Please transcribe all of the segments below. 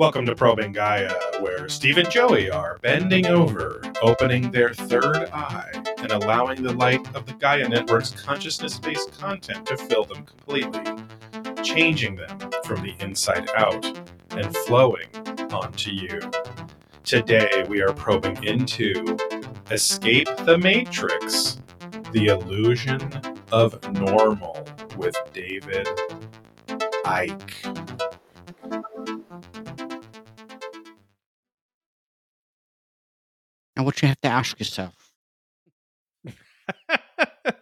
Welcome to Probing Gaia, where Steve and Joey are bending over, opening their third eye, and allowing the light of the Gaia Network's consciousness based content to fill them completely, changing them from the inside out and flowing onto you. Today, we are probing into Escape the Matrix, the illusion of normal with David Icke. Now, what you have to ask yourself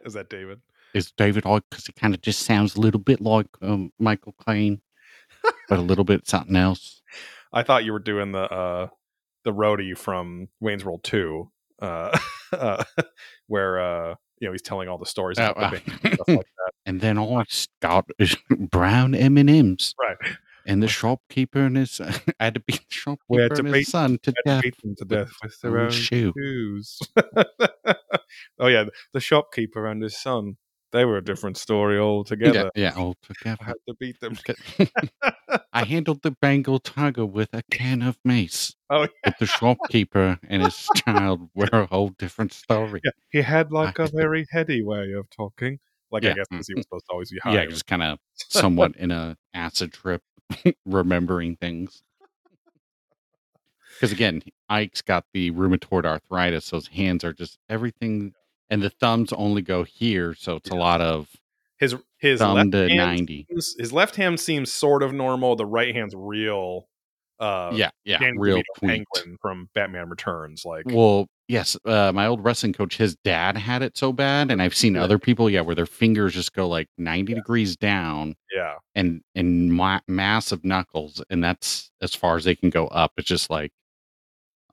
Is that David? is David Icke because it kind of just sounds a little bit like um, Michael Caine, but a little bit something else. I thought you were doing the uh the roadie from Wayne's World 2, uh, uh where uh you know he's telling all the stories Oh, about the uh, band and stuff like that. And then I got brown M and M's, Right. And the shopkeeper and his had to beat the oh, had shopkeeper to and beat- his son to to death. beat them to death with their own shoe. shoes. oh yeah, the shopkeeper and his son. They were a different story altogether. Yeah, yeah, all I had to beat them. I handled the Bengal tiger with a can of mace. Oh, yeah. But the shopkeeper and his child were a whole different story. Yeah, he had like I- a very heady way of talking. Like I guess mm, because he mm. was supposed to always be high. Yeah, just kind of somewhat in a acid trip, remembering things. Because again, Icke's got the rheumatoid arthritis, so his hands are just everything, and the thumbs only go here, so it's a lot of his his thumb left to hand ninety. seems- his left hand seems sort of normal. The right hand's real. Uh, yeah, yeah, Danny real. Penguin from Batman Returns. Like, Well, yes, uh, my old wrestling coach, his dad had it so bad, and I've seen Yeah. other people, yeah, where their fingers just go like ninety degrees down, yeah, and and ma- massive knuckles, and that's as far as they can go up. It's just like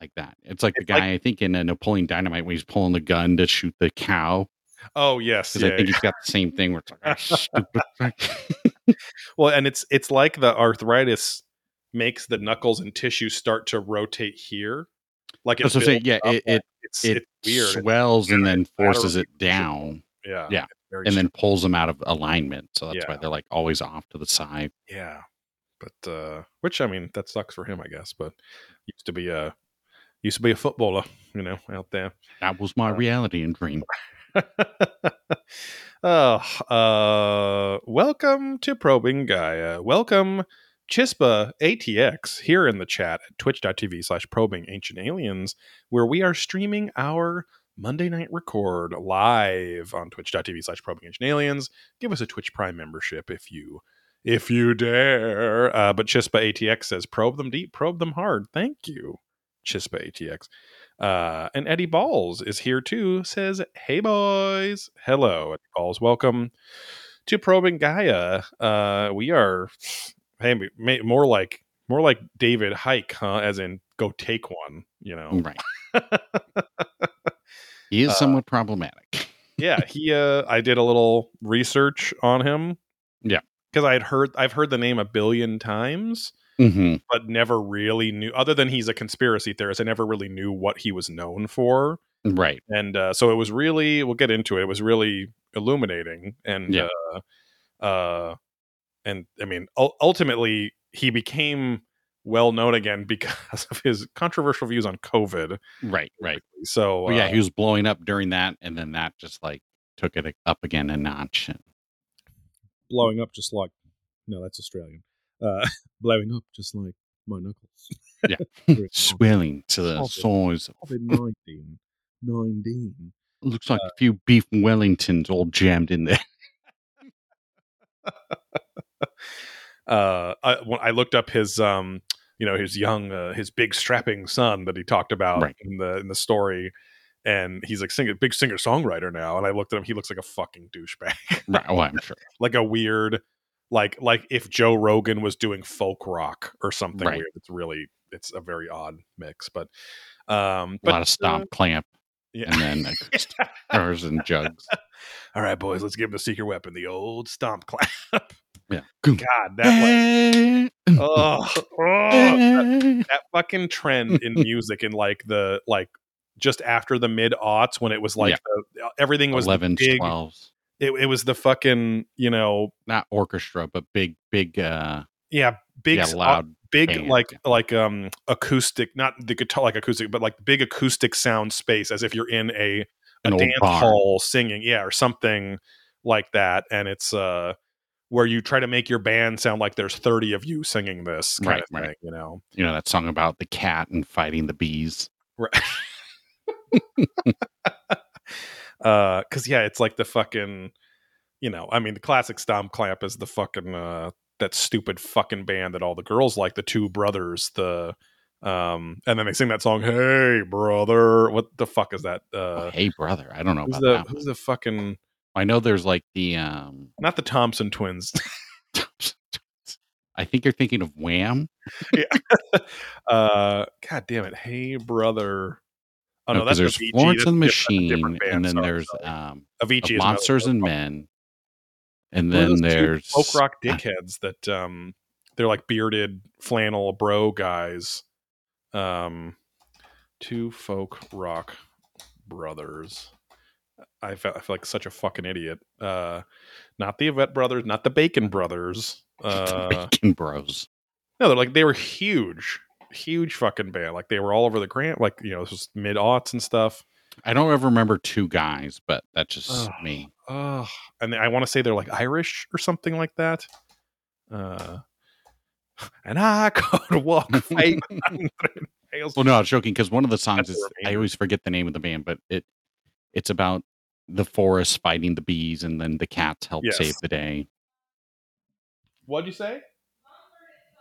like that. It's like the It's like- guy I think in a Napoleon Dynamite when he's pulling the gun to shoot the cow oh yes, because yeah. I think he's got the same thing where it's like "Ah, well, and it's it's like the arthritis makes the knuckles and tissue start to rotate here. Like what saying. Yeah, it it it's, it it's weird. Swells and then forces it down, yeah, yeah, it's and then pulls them out of alignment. So that's why they're like always off to the side. Yeah. But uh which I mean that sucks for him I guess, but used to be a used to be a footballer, you know, out there. That was my Uh, reality and dream. oh, uh welcome to Probing Gaia. Welcome Chispa ATX here in the chat at twitch.tv slash probing ancient aliens, where we are streaming our Monday night record live on twitch.tv slash probing ancient aliens. Give us a Twitch Prime membership if you if you dare. Uh, but Chispa ATX says, probe them deep, probe them hard. Thank you, Chispa ATX. Uh, and Eddie Balls is here too, says, Hey boys. Hello, Eddie Balls. Welcome to Probing Gaia. Uh, we are hey, more like more like David Hike, huh? As in go take one, you know. Right. He is Uh, somewhat problematic. yeah he uh i did a little research on him Yeah. because i had heard i've heard the name a billion times hmm but never really knew other than he's a conspiracy theorist i never really knew what he was known for Right. and uh so it was really we'll get into it it was really illuminating and Yeah. uh uh and i mean ul- ultimately he became well known again because of his controversial views on covid Right. Right. so Well, yeah, uh, he was blowing up during that, and then that just like took it up again a notch. And blowing up just like no that's australian uh blowing up just like my knuckles Yeah. Swelling to the COVID. size. COVID 19 19 Looks like a few beef Wellingtons all jammed in there. Uh I, when I looked up his um you know his young uh, his big strapping son that he talked about Right. in the in the story and he's like singer big singer songwriter now and I looked at him he looks like a fucking douchebag right. Well, I'm sure. like a weird like like if Joe Rogan was doing folk rock or something Right. weird it's really it's a very odd mix but um A but lot of stomp, clamp, yeah and then guitars and jugs. All right, boys, let's give him the secret weapon, the old stomp clap. Yeah. God, that like, oh, oh, that, that fucking trend in music in like the like just after the mid aughts when it was like the, everything was the 11s, big. 12s. It, it was the fucking you know Not orchestra, but big, big, uh, yeah big yeah, s- loud. big band, like yeah. like um acoustic, not the guitar like acoustic, but like big acoustic sound space, as if you're in a a An dance barn. hall singing, yeah, or something like that, and it's uh where you try to make your band sound like there's 30 of you singing this kind Right, of thing, right. you know. You know that song about the cat and fighting the bees. Right. uh cuz yeah, it's like the fucking you know, I mean the classic stomp clamp is the fucking uh that stupid fucking band that all the girls like, the two brothers, the um and then they sing that song, "Hey brother." What the fuck is that? Oh, Uh hey brother, I don't know who's about the that. who's one. the fucking I know there's like the um not the Thompson twins. I think you're thinking of Wham. uh god damn it. Hey brother. Oh no, that's there's Avicii. Florence That's and the Machine, and then Sorry, there's sorry. um Avicii Monsters and Men, and then there's folk rock uh, dickheads that um they're like bearded flannel bro guys. Um two folk rock brothers. I felt, I feel like such a fucking idiot. Uh not the Yvette brothers, not the Bacon brothers. Uh Bacon Bros. no, they're like they were huge. Huge fucking band. Like they were all over the grant, like you know, this was mid aughts and stuff. I don't ever remember two guys, but that's just Ugh. me. Oh, and I want to say they're like Irish or something like that. Uh, and I could walk five hundred miles. Well, no, I was joking because one of the songs That's is I always forget the name of the band, but it it's about the forest fighting the bees, and then the cats help Yes. save the day. What'd you say?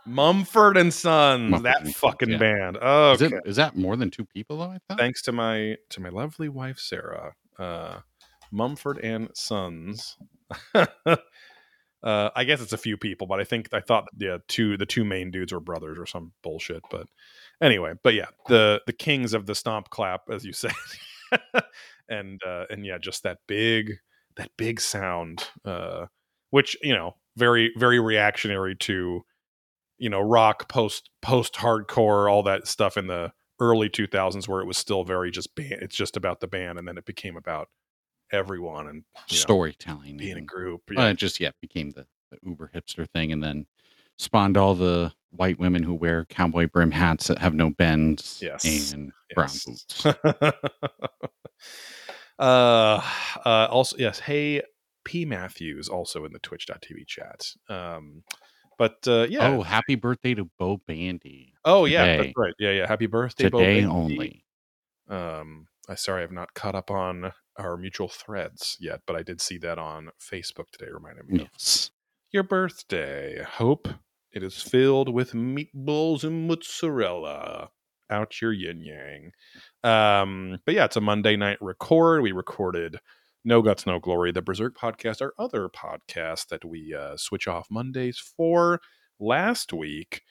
Mumford and Sons. Mumford that and Sons, fucking yeah. band. Is, Okay. it, is that more than two people though? I thought. Thanks to my to my lovely wife Sarah. Uh, Mumford and Sons. uh, I guess it's a few people, but I think I thought yeah, two the two main dudes were brothers or some bullshit. But anyway, but yeah, the the kings of the stomp clap, as you said, and uh, and yeah, just that big that big sound, uh, which you know, very very reactionary to you know rock post post hardcore all that stuff in the early 2000s where it was still very just band it's just about the band and then it became about everyone and you know, Storytelling. being a and- group Well, it just yeah became the, the uber hipster thing, and then spawned all the white women who wear cowboy brim hats that have no bends Yes. and brown Yes. boots. uh, uh, also, yes. Hey, P. Matthews, also in the twitch.tv chat. Um, but uh, yeah. Oh, happy birthday to Bo Bandy Oh, yeah. today. That's right. Yeah, yeah. Happy birthday, Bo today Bandy. only. Um, I sorry, I've not caught up on our mutual threads yet, but I did see that on Facebook today, reminding me of Yes. your birthday. Hope it is filled with meatballs and mozzarella. Out your yin yang. Um, but yeah, it's a Monday night record. We recorded No Guts, No Glory, the Berserk podcast, our other podcast that we uh, switch off Mondays for. Last week,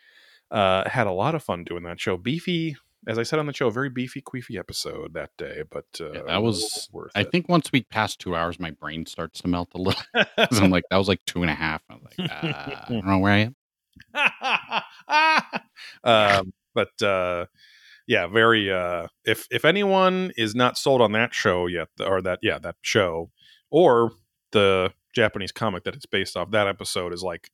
uh, had a lot of fun doing that show. Beefy, as I said on the show, very beefy, queefy episode that day, but uh, Yeah, that was- worth I it. think once we passed two hours, my brain starts to melt a little. I'm like, that was like two and a half. I'm like, uh, I don't know where I am. um, but uh, yeah, very. Uh, if if anyone is not sold on that show yet, or that yeah that show, or the Japanese comic that it's based off, that episode is like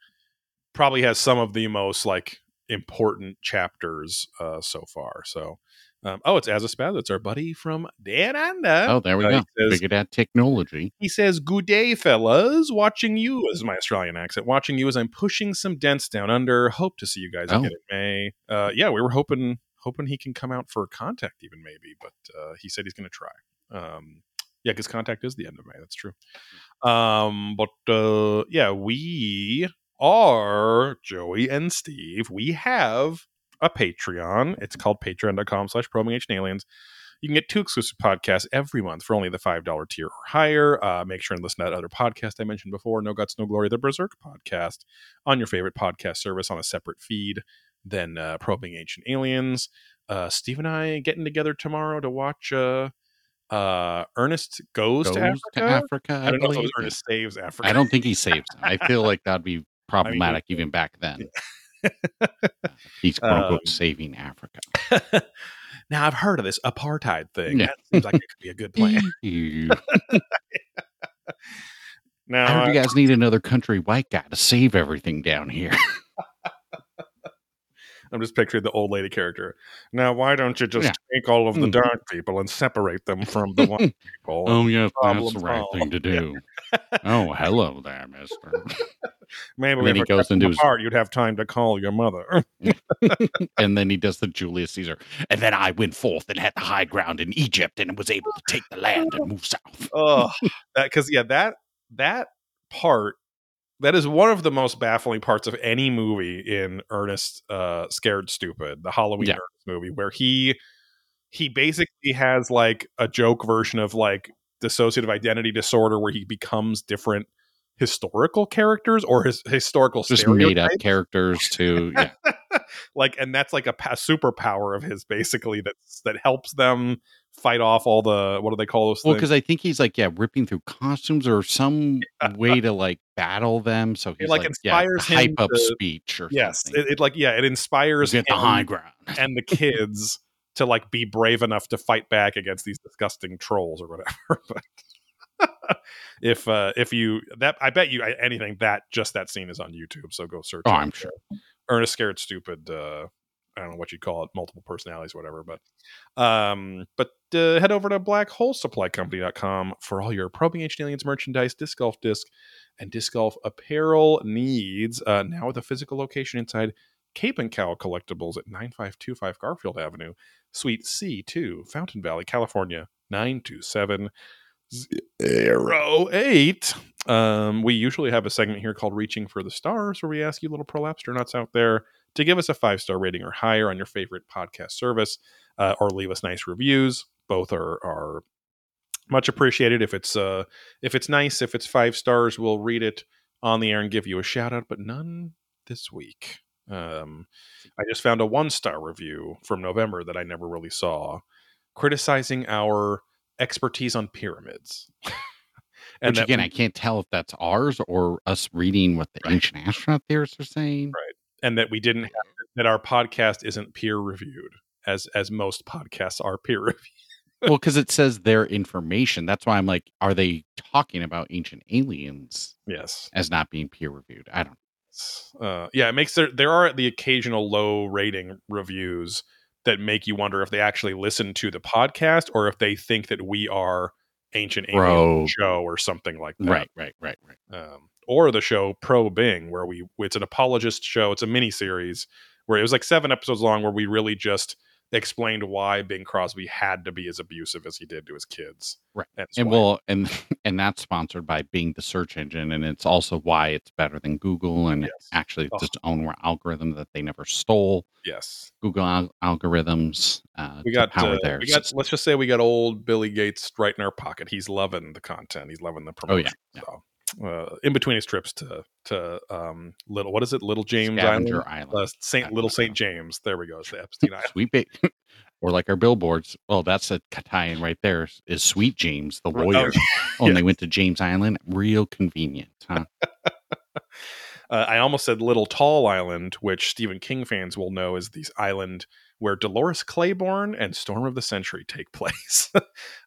probably has some of the most like important chapters uh, so far. So. Um, oh, it's As a Spaz. It's our buddy from Dan Anda. Oh, there we Uh, go. says- Figured out technology. He says, Good day, fellas. Watching you, is my Australian accent. Watching you as I'm pushing some dents down under. Hope to see you guys Oh. again in May. Uh, yeah, we were hoping hoping he can come out for contact even maybe, but uh, he said he's going to try. Um, yeah, because contact is the end of May. That's true. Um, but uh, yeah, we are Joey and Steve. We have a Patreon. It's called patreon.com slash probing ancient aliens. You can get two exclusive podcasts every month for only the $5 tier or higher. Uh, make sure and listen to that other podcast I mentioned before, No Guts, No Glory, the Berserk podcast, on your favorite podcast service on a separate feed than uh, Probing Ancient Aliens. Uh, Steve and I getting together tomorrow to watch uh, uh, Ernest Goes, Goes to Africa. Africa. I don't know if it believe. was Ernest Saves Africa. I don't think he saves. I feel like that'd be problematic even back then. Uh, He's quote unquote Um, saving Africa. now I've heard of this apartheid thing. Yeah. That seems like it could be a good plan. Ew. I Now, heard you guys need another country white guy to save everything down here. I'm just picturing the old lady character. Now, why don't you just Yeah. take all of the Mm. dark people and separate them from the white people? Oh yes, that's the right thing to do. oh, hello there, Mister. Maybe and then if he goes into his- apart, you'd have time to call your mother. and then he does the Julius Caesar. And then I went forth and had the high ground in Egypt and was able to take the land and move south. oh, that because yeah, that that part that is one of the most baffling parts of any movie in Ernest uh, Scared Stupid, the Halloween Yeah. Ernest movie, where he he basically has like a joke version of like dissociative identity disorder, where he becomes different historical characters or his historical Just made up characters to yeah. like and that's like a pa- superpower of his basically that that helps them fight off all the what do they call those Well, because I think he's like, yeah, ripping through costumes or some way to like battle them. So he's like, like, yeah, inspires him hype up to- speech or yes something. it, it like yeah it inspires the high ground. and the kids to like be brave enough to fight back against these disgusting trolls or whatever but if uh if you that i bet you anything that just that scene is on youtube so go search Oh. I'm sure. ernest scared stupid uh I don't know what you'd call it, multiple personalities, whatever. But um, but uh, head over to blackholesupplycompany.com for all your probing ancient aliens merchandise, disc golf disc, and disc golf apparel needs. Uh, now with a physical location inside Cape and Cowl Collectibles at 9525 Garfield Avenue, Suite C2, Fountain Valley, California, 92708. Um, we usually have a segment here called Reaching for the Stars where we ask you little prolapse astronauts out there to give us a five star rating or higher on your favorite podcast service uh, or leave us nice reviews. Both are, are much appreciated. If it's uh, if it's nice, if it's five stars, we'll read it on the air and give you a shout out, but none this week. Um, I just found a one star review from November that I never really saw, criticizing our expertise on pyramids. Which again, we- I can't tell if that's ours or us reading what the ancient astronaut theorists are saying. And that we didn't have, that our podcast isn't peer reviewed as as most podcasts are peer reviewed. well, because it says their information. That's why I'm like, are they talking about ancient aliens Yes. as not being peer reviewed? I don't. Uh, yeah, it makes there there are the occasional low rating reviews that make you wonder if they actually listen to the podcast or if they think that we are ancient alien Bro. show or something like that. Right, right, right, right. um, or the show Pro Bing, where we it's an apologist show. It's a mini series where it was like seven episodes long, where we really just explained why Bing Crosby had to be as abusive as he did to his kids. Right. and, And well, and and that's sponsored by Bing, the search engine, and it's also why it's better than Google, and Yes. it's actually Oh. it's own algorithm that they never stole. yes, Google al- algorithms. Uh, we got, power uh, their we got. Let's just say we got old Billy Gates right in our pocket. He's loving the content. He's loving the promotion. Oh yeah, yeah. So, uh, in between his trips to to um, little what is it, Little James Scavenger Island, Island. uh, Saint Little Saint James. There we go. It's the Epstein Island. Sweet or like our billboards. Well, that's a tie-in right there. Is Sweet James the lawyer? Oh, Oh, and they yes. went to James Island. Real convenient, huh? Uh, I almost said Little Tall Island, which Stephen King fans will know is the island where Dolores Claiborne and Storm of the Century take place.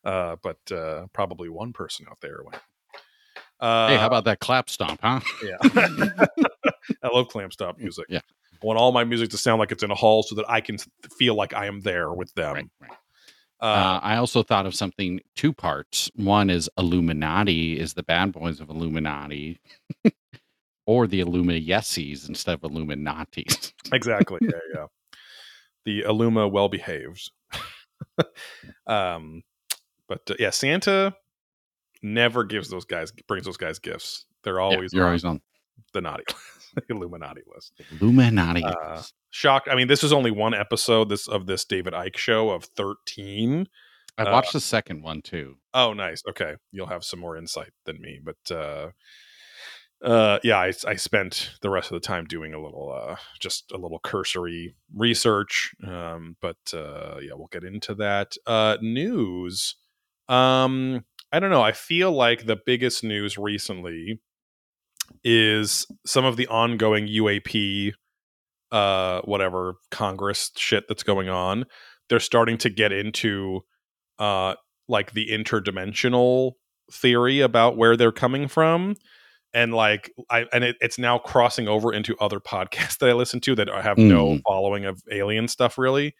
uh, but uh, probably one person out there went. Uh, hey, how about that clap stomp, huh? yeah? I love clam stomp music. Yeah. I want all my music to sound like it's in a hall so that I can feel like I am there with them. right, right. Uh, Uh, I also thought of something two parts. One is Illuminati is the bad boys of Illuminati, or the Illuminati instead of Illuminatis. exactly. Yeah, yeah. The Illuma well behaved. um, but uh, yeah, Santa never gives those guys brings those guys gifts. They're Yeah, always you're on always on the naughty list, the Illuminati list. Illuminati. Uh, Shocked. I mean, this is only one episode this of this David Icke show of thirteen. I uh, watched the second one too. Oh, nice. Okay, you'll have some more insight than me, but uh, uh, yeah, I, I spent the rest of the time doing a little, uh, just a little cursory research. Um, but uh, yeah, we'll get into that. Uh, news. Um, I don't know. I feel like the biggest news recently is some of the ongoing UAP, uh, whatever Congress shit that's going on. They're starting to get into, uh, like the interdimensional theory about where they're coming from and like I and it, it's now crossing over into other podcasts that I listen to that I have no Mm. following of alien stuff really,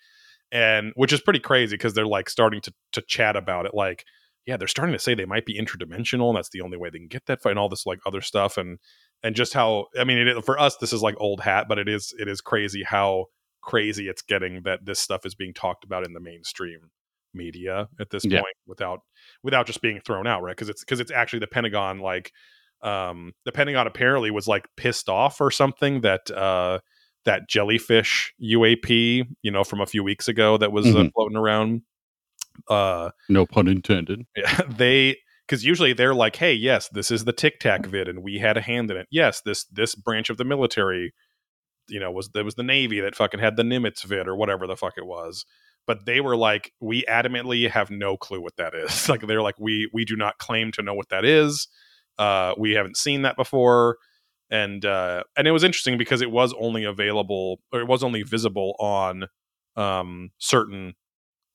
and which is pretty crazy because they're like starting to to chat about it. Like, yeah, they're starting to say they might be interdimensional, and that's the only way they can get that fight, and all this like other stuff, and and just how I mean, it, for us this is like old hat, but it is it is crazy how crazy it's getting that this stuff is being talked about in the mainstream media at this Yeah. point without without just being thrown out, right? Because it's because it's actually the Pentagon like um the Pentagon apparently was like pissed off or something that uh that jellyfish UAP, you know, from a few weeks ago that was uh, Mhm. floating around. Uh No pun intended. they because usually they're like, hey, yes, this is the Tic Tac vid, and we had a hand in it. Yes, this this branch of the military, you know, was there was the Navy that fucking had the Nimitz vid or whatever the fuck it was. But they were like, we adamantly have no clue what that is. like they're like, we we do not claim to know what that is. Uh, we haven't seen that before. And uh, and it was interesting because it was only available or it was only visible on um, certain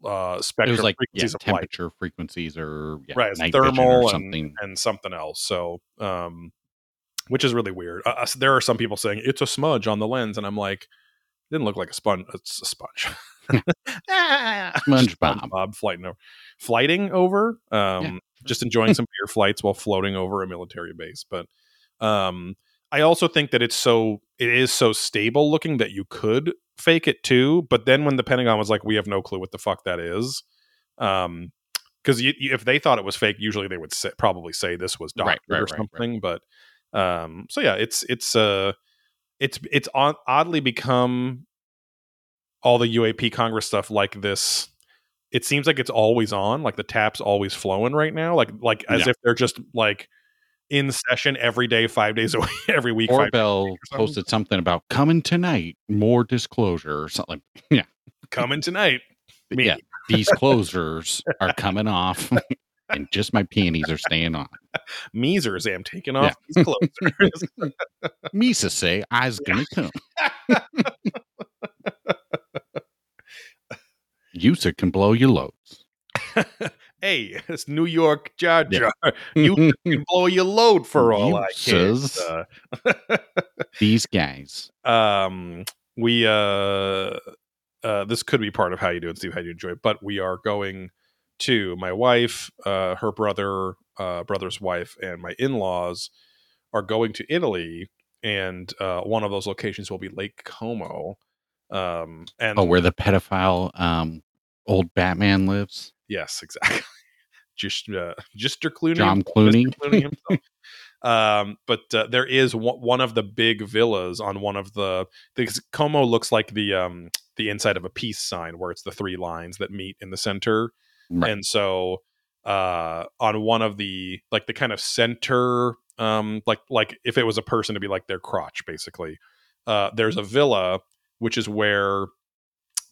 uh, It was like yeah, frequencies light temperature frequencies or yeah, right thermal or and, something. and something else so um which is really weird uh, there are some people saying it's a smudge on the lens and i'm like it didn't look like a sponge it's a sponge Ah, SpongeBob. SpongeBob flighting over flighting over um Yeah. just enjoying some beer flights while floating over a military base but um i also think that it's so it is so stable looking that you could fake it too but then when the pentagon was like we have no clue what the fuck that is um because if they thought it was fake usually they would say, probably say this was doctored Right, right, or right, right. something but um so yeah it's it's uh it's it's on, oddly become all the uap congress stuff like this it seems like it's always on like the tap's always flowing right now like like as Yeah. if they're just like in session every day five days a week every week Orbell something. posted something about coming tonight, more disclosure or something. Yeah, coming tonight Me. yeah. These closures are coming off, and just my peonies are staying on. Measers am taking off these closers Misa say I's gonna come. Usa can blow your loads. Hey, it's New York Jar Yeah. You can blow your load for all I care. Uses. Uh, These guys. um, we uh, uh, this could be part of how you do it, Steve. How you enjoy it, but we are going to my wife, uh, her brother, uh, brother's wife, and my in-laws are going to Italy, and uh, one of those locations will be Lake Como. Um, and Oh, where the pedophile um old Batman lives. Yes, exactly. Just, uh, Gister Clooney, John Clooney. Clooney himself. um, but uh, there is one, one of the big villas on one of the. Because Como looks like the um the inside of a peace sign, where it's the three lines that meet in the center, Right. and so uh on one of the like the kind of center um like like if it was a person to be like their crotch basically uh there's a villa which is where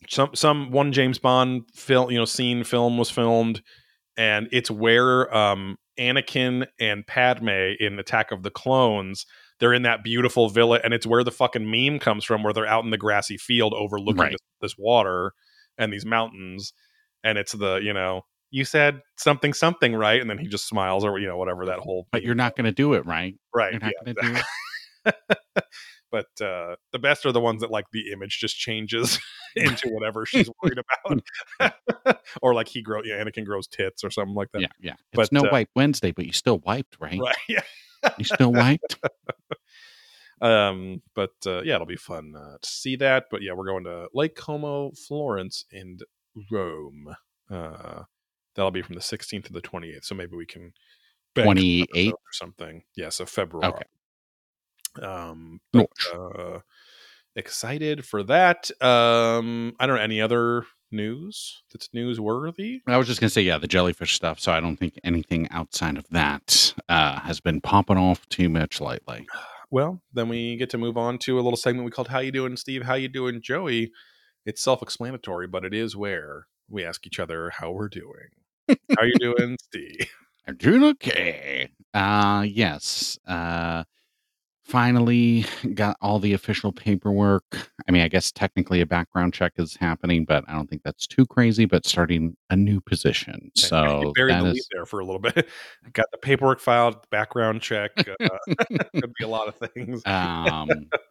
some some one James Bond film you know scene film was filmed and it's where um Anakin and Padme in Attack of the Clones they're in that beautiful villa and it's where the fucking meme comes from where they're out in the grassy field overlooking Right. this, this water and these mountains and it's the you know you said something something right and then he just smiles or you know whatever that whole But you're not going to do it right. right You're not yeah, going to do it. but uh the best are the ones that like the image just changes into whatever she's worried about or like he grow yeah anakin grows tits or something like that Yeah, yeah. It's no uh, wipe Wednesday, but you still wiped, right? right yeah You still wiped. um but uh yeah it'll be fun uh, to see that but yeah we're going to lake como florence and rome uh that'll be from the 16th to the 28th so maybe we can bank some 28th? or something yeah so february Okay. Um but, uh excited for that um i don't know any other news that's newsworthy I was just to say, yeah, the jellyfish stuff. So I don't think anything outside of that uh, has been popping off too much lately. well then we get to move on to a little segment we called how you doing steve how you doing joey it's self-explanatory but it is where we ask each other how we're doing how you doing steve I'm doing okay. Uh, yes. Uh, finally got all the official paperwork. I mean, I guess technically a background check is happening, but I don't think that's too crazy. But starting a new position, you so buried that the lead is there for a little bit. Got the paperwork filed, background check. Uh, could be a lot of things. um.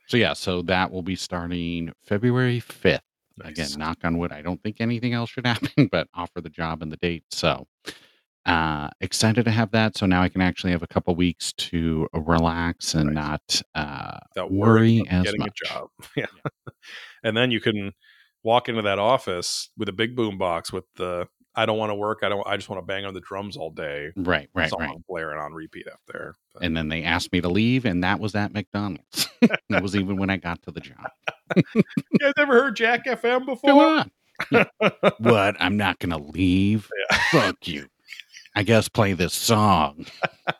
So yeah, so that will be starting February fifth. Again, knock on wood. I don't think anything else should happen, but offer the job and the date. So uh excited to have that. So now I can actually have a couple weeks to relax and Right. not uh Without worry as getting much. a job. Yeah. and then you can walk into that office with a big boom box with the I don't want to work. I don't I just want to bang on the drums all day. Right, right, song right. blaring on repeat up there. But- And then they asked me to leave, and that was at McDonald's. that was even when I got to the job. you guys ever heard Jack FM Come before? on. what? I'm not gonna leave. Yeah. Fuck you. I guess play this song. a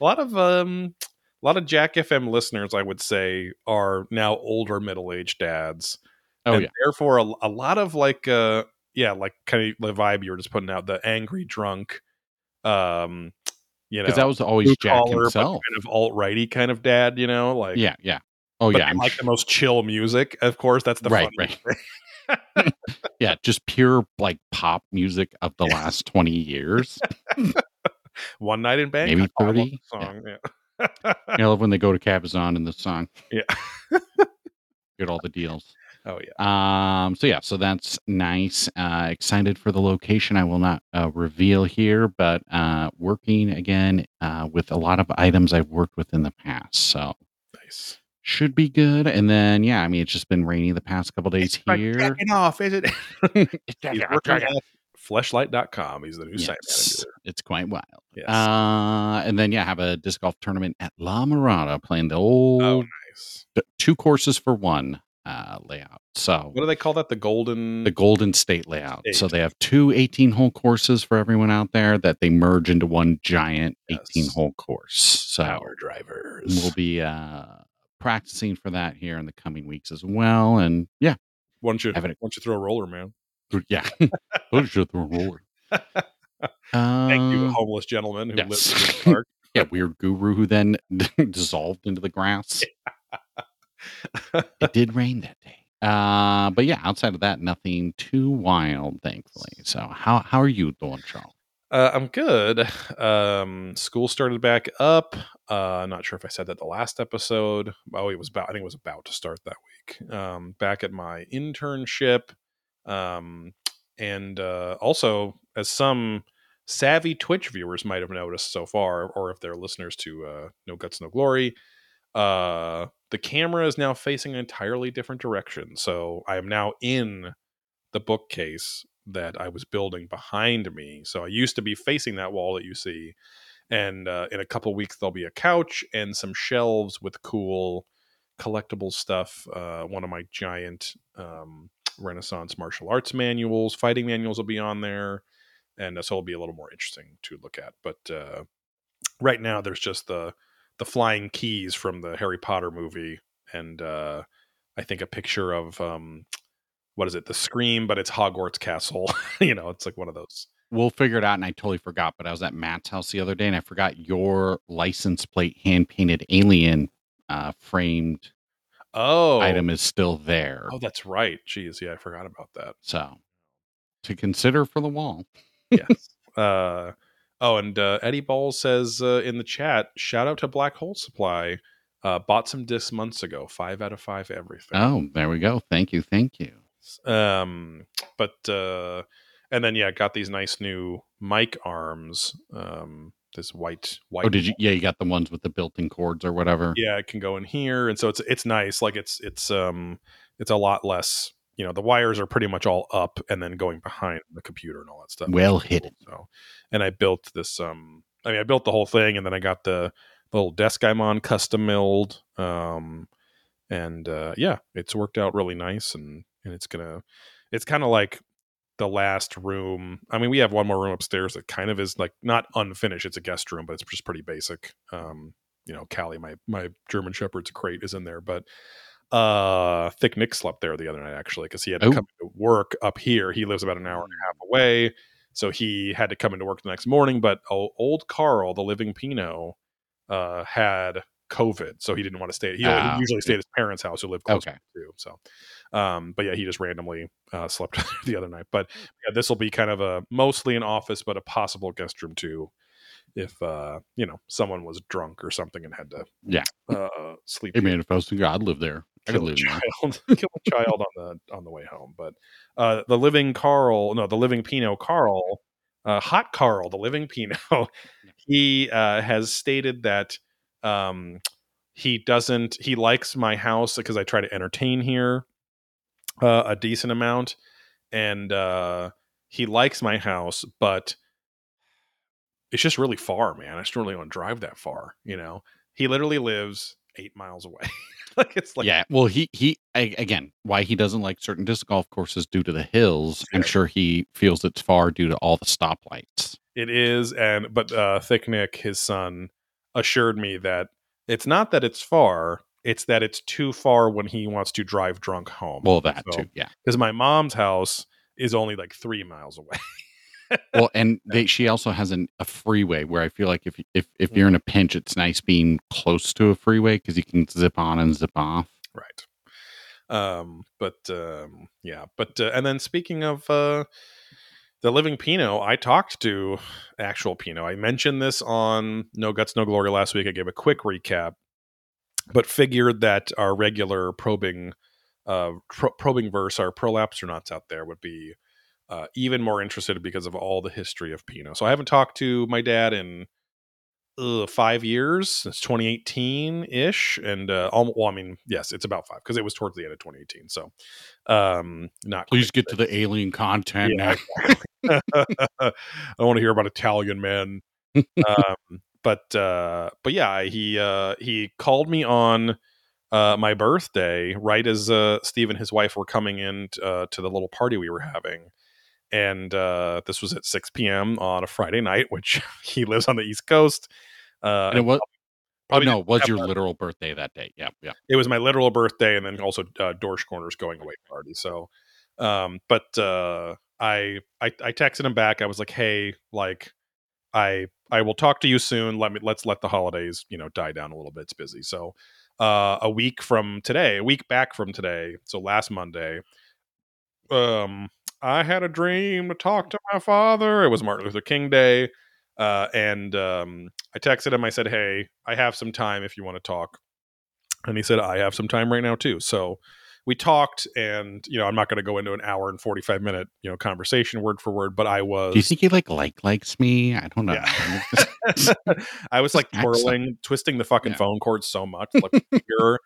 lot of um a lot of Jack FM listeners, I would say, are now older middle aged dads. Oh and yeah. therefore a, a lot of like uh yeah, like kind of the vibe you were just putting out, the angry drunk um you know Because that was always Jack collar, himself. kind of alt righty kind of dad, you know, like Yeah, yeah. Oh but yeah. Like sh- the most chill music, of course. That's the Right, funny right. Yeah, just pure like pop music of the last 20 years. One night in Bangkok. Maybe I 30? the song. Yeah. I love when they go to Cabazon in the song. Yeah. Get all the deals. oh yeah. Um, so yeah, so that's nice. Uh, excited for the location. I will not uh, reveal here, but uh, working again uh, with a lot of items I've worked with in the past, so Nice. Should be good. And then yeah, I mean it's just been rainy the past couple days It's here. off, is it? It's fleshlight.com. He's the new site manager. it's quite wild. Yes. Uh, and then yeah, have a disc golf tournament at La Mirada, playing the old oh, nice. two courses for one uh, layout. So What do they call that? The golden. the Golden State layout. So they have two 18 hole courses for everyone out there that they merge into one giant Yes. 18 hole course. So power drivers. we'll be uh, practicing for that here in the coming weeks as well. And yeah, Why don't you, Have why it- don't you throw a roller, man? yeah. Those should throw a roller. Thank you, Uh, homeless gentleman who yes. lives in the park. yeah, weird guru who then dissolved into the grass. it did rain that day. Uh, but yeah, outside of that, nothing too wild, thankfully. So how how are you doing, Charles? Uh, I'm good. Um, school started back up. Uh, not sure if I said that the last episode. Oh, it was about. I think it was about to start that week. Um, back at my internship, um, and uh, also as some savvy Twitch viewers might have noticed so far, or if they're listeners to uh, No Guts No Glory, uh, the camera is now facing an entirely different direction. So I am now in the bookcase that I was building behind me. So I used to be facing that wall that you see. And uh, in a couple weeks, there'll be a couch and some shelves with cool collectible stuff. Uh, one of my giant um, Renaissance martial arts manuals, fighting manuals will be on there. And uh, so it'll be a little more interesting to look at. But uh, right now, there's just the the flying keys from the Harry Potter movie, and uh, I think a picture of um, what is it, the Scream, but it's Hogwarts Castle. you know, it's like one of those. We'll figure it out. And I totally forgot, but I was at Matt's house the other day and I forgot your license plate hand painted alien uh, framed Oh, item is still there. Oh, that's right. Jeez, yeah, I forgot about that. So to consider for the wall. Yes. uh, oh, and uh, Eddie Ball says uh, in the chat, shout out to Black Hole Supply. Uh, bought some discs months ago. Five out of five, everything. Oh, there we go. Thank you. Thank you. Um, but uh, and then yeah, got these nice new mic arms. Um, this white white. Oh, did you? Yeah, you got the ones with the built-in cords or whatever. Yeah, it can go in here, and so it's it's nice. Like it's it's um it's a lot less. You know, the wires are pretty much all up and then going behind the computer and all that stuff. Well cool. hidden. So, and I built this. Um, I mean, I built the whole thing, and then I got the little desk I'm on custom milled. Um, and uh, yeah, it's worked out really nice, and and it's gonna, it's kind of like the last room. I mean, we have one more room upstairs that kind of is like not unfinished. It's a guest room, but it's just pretty basic. Um, you know, Callie, my my German Shepherd's crate is in there, but uh thick nick slept there the other night actually because he had to Oh. come to work up here he lives about an hour and a half away so he had to come into work the next morning but old carl the living pino uh had COVID, so he didn't want to stay. He, Ah, he usually stayed at his parents' house, who lived close Okay. too. So, um, but yeah, he just randomly uh, slept the other night. But yeah, this will be kind of a mostly an office, but a possible guest room too, if uh, you know someone was drunk or something and had to Yeah. uh, sleep. Hey man, if I was to God live there, I could Kill a child, kill a child on the on the way home. But uh, the living Carl, no, the living Pinot Carl, uh, hot Carl, the living Pinot, he uh, has stated that um, he doesn't. He likes my house because I try to entertain here uh, a decent amount, and uh, he likes my house, but it's just really far, man. I just don't really want to drive that far. You know, he literally lives eight miles away. like it's like yeah. Well, he he I, again, why he doesn't like certain disc golf courses due to the hills. I'm Sure. sure he feels it's far due to all the stoplights. It is, and but uh, Thick Nick, his son, assured me that it's not that it's far; it's that it's too far when he wants to drive drunk home. Well, that So- too. Yeah. because my mom's house is only like three miles away. Well, and they, she also has an, a freeway where I feel like if if if you're in a pinch, it's nice being close to a freeway because you can zip on and zip off. right. Um, but um, yeah, but uh, and then speaking of uh, the living Pinot, I talked to actual Pinot. I mentioned this on No Guts No Glory last week. I gave a quick recap, but figured that our regular probing uh, pro- probing verse, our prolapsernauts out there would be uh, even more interested because of all the history of Pinot. So I haven't talked to my dad in uh, five years since 2018 ish, and uh, almo- well, I mean, yes, it's about five because it was towards the end of 2018. So, um, not Please get to the alien content Yeah. I want to hear about Italian men. um, but uh, but yeah, he uh, he called me on uh, my birthday right as uh, Steve and his wife were coming in uh, to the little party we were having. And uh, this was at 6 p.m. on a Friday night, which he lives on the East Coast. Uh, And it was. Oh probably no, it was your literal birthday that day. Yeah, yeah. it was my literal birthday and then also uh, Dorsch Corner's going away party. So, um, but uh, I, I I texted him back. I was like, hey, like, I I will talk to you soon. Let me let's let the holidays you know die down a little bit. It's busy. So, uh, a week from today, a week back from today, so last Monday, um, I had a dream to talk to my father. It was Martin Luther King Day. Uh, and um, I texted him. I said, "Hey, I have some time if you want to talk." And he said, "I have some time right now too." So we talked, and you know, I'm not going to go into an hour and 45 minute you know conversation word for word, but I was. Do you think he like like likes me? I don't know. Yeah. I was like twirling, twisting the fucking Yeah. phone cord so much, like finger,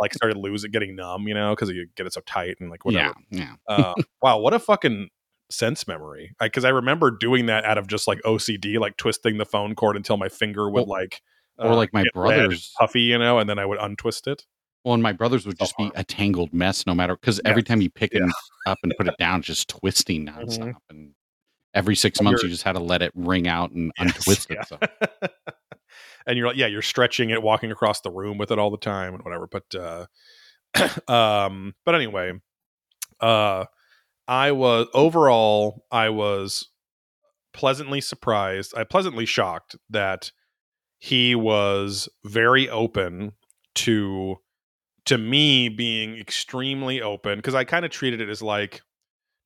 like started losing, getting numb, you know, because you get it so tight and like whatever. yeah, yeah. uh, wow, what a fucking sense memory! Because I, remember doing that out of just like OCD, like twisting the phone cord until my finger would Well, like, or like my red and brothers. puffy, you know, and then I would untwist it. Well, and my brothers would just be a tangled mess no matter because every time you pick it up and put it down, just twisting nonstop. And every six And months, you just had to let it ring out and Yes, untwist it. yeah. So. and you're like, yeah, you're stretching it, walking across the room with it all the time and whatever. But, uh, um, but anyway, uh, I was overall, I was pleasantly surprised. I pleasantly shocked that he was very open to to me being extremely open because I kind of treated it as like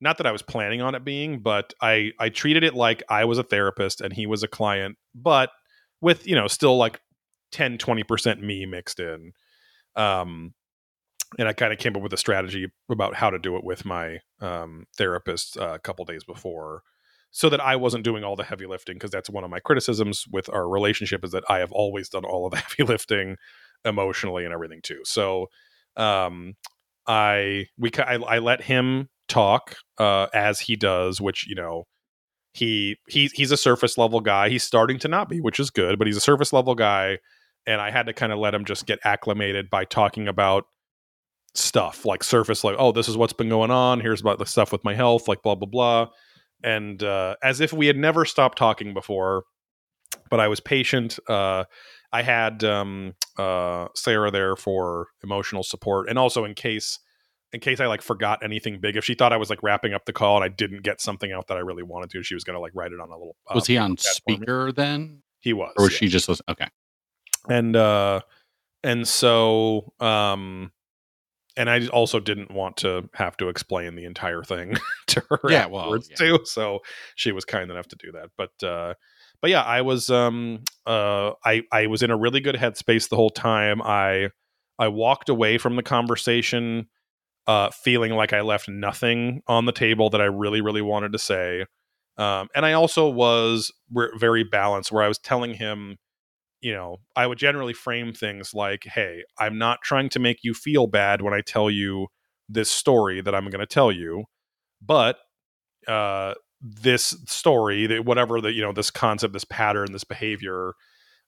not that I was planning on it being, but I I treated it like I was a therapist and he was a client, but with, you know, still like 10 20% me mixed in. Um and I kind of came up with a strategy about how to do it with my um, therapist uh, a couple days before, so that I wasn't doing all the heavy lifting. Because that's one of my criticisms with our relationship is that I have always done all of the heavy lifting emotionally and everything too. So um, I we I, I let him talk uh, as he does, which you know he he he's a surface level guy. He's starting to not be, which is good, but he's a surface level guy. And I had to kind of let him just get acclimated by talking about stuff like surface like oh this is what's been going on here's about the stuff with my health like blah blah blah and uh, as if we had never stopped talking before but i was patient uh, i had um, uh, sarah there for emotional support and also in case in case i like forgot anything big if she thought i was like wrapping up the call and i didn't get something out that i really wanted to she was going to like write it on a little uh, Was he on pad for me. speaker then? he was Or was yeah she just, lis- okay. and uh and so um and I also didn't want to have to explain the entire thing to her Yeah, well, yeah. too. So she was kind enough to do that. But uh but yeah, I was um uh I I was in a really good headspace the whole time. I I walked away from the conversation uh feeling like I left nothing on the table that I really really wanted to say. Um and I also was re- very balanced where I was telling him you know, I would generally frame things like, hey, I'm not trying to make you feel bad when I tell you this story that I'm going to tell you, but uh, this story, that whatever the, you know, this concept, this pattern, this behavior,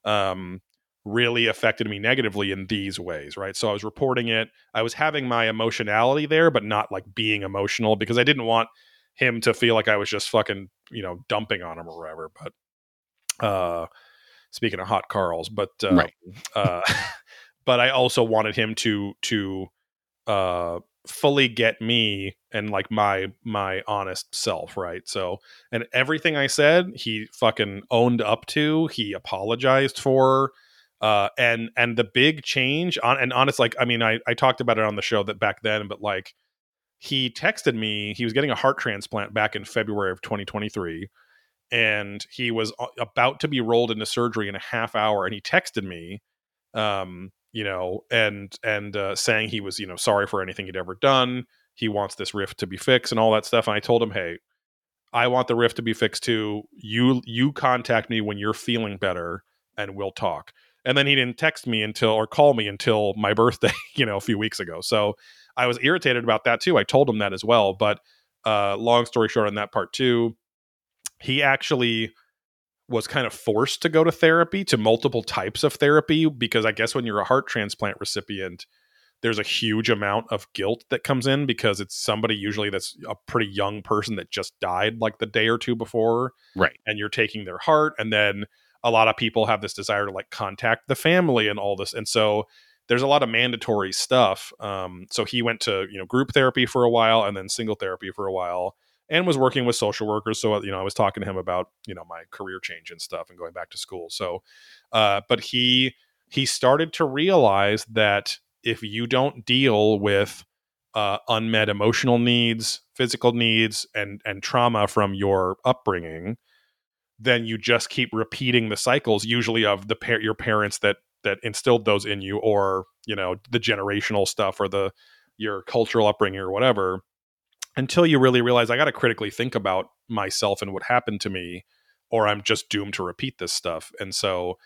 um, really affected me negatively in these ways, right? So I was reporting it. I was having my emotionality there, but not like being emotional because I didn't want him to feel like I was just fucking, you know, dumping on him or whatever. But, uh, speaking of hot Carls, but uh, Right. uh, but I also wanted him to to uh, fully get me and like my my honest self, right? So, and everything I said, he fucking owned up to. He apologized for. Uh, and and the big change on and honest like I mean I I talked about it on the show that back then but like he texted me he was getting a heart transplant back in February of 2023 and he was about to be rolled into surgery in a half hour and he texted me um you know and and uh, saying he was you know sorry for anything he'd ever done. He wants this rift to be fixed and all that stuff. And i told him hey i want the rift to be fixed too. You you contact me when you're feeling better and we'll talk. And then he didn't text me until or call me until my birthday you know a few weeks ago. So i was irritated about that too. I told him that as well but uh long story short on that part too he actually was kind of forced to go to therapy to multiple types of therapy because I guess when you're a heart transplant recipient, there's a huge amount of guilt that comes in because it's somebody usually that's a pretty young person that just died like the day or two before Right. and you're taking their heart and then a lot of people have this desire to like contact the family and all this and so there's a lot of mandatory stuff um, so he went to you know group therapy for a while and then single therapy for a while and was working with social workers so you know i was talking to him about you know my career change and stuff and going back to school. So uh, but he he started to realize that if you don't deal with uh, unmet emotional needs physical needs and and trauma from your upbringing then you just keep repeating the cycles usually of the par- your parents that that instilled those in you or you know the generational stuff or the your cultural upbringing or whatever until you really realize I got to critically think about myself and what happened to me, or I'm just doomed to repeat this stuff. And so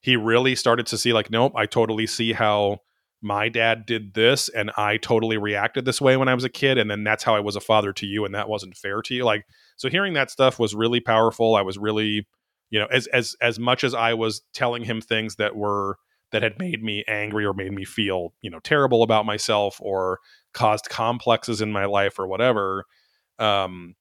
he really started to see, like, nope, I totally see how my dad did this, and I totally reacted this way when I was a kid, and then that's how I was a father to you, and that wasn't fair to you. Like, so hearing that stuff was really powerful. I was really, you know, as as as much as I was telling him things that were that had made me angry or made me feel, you know, terrible about myself or caused complexes in my life or whatever um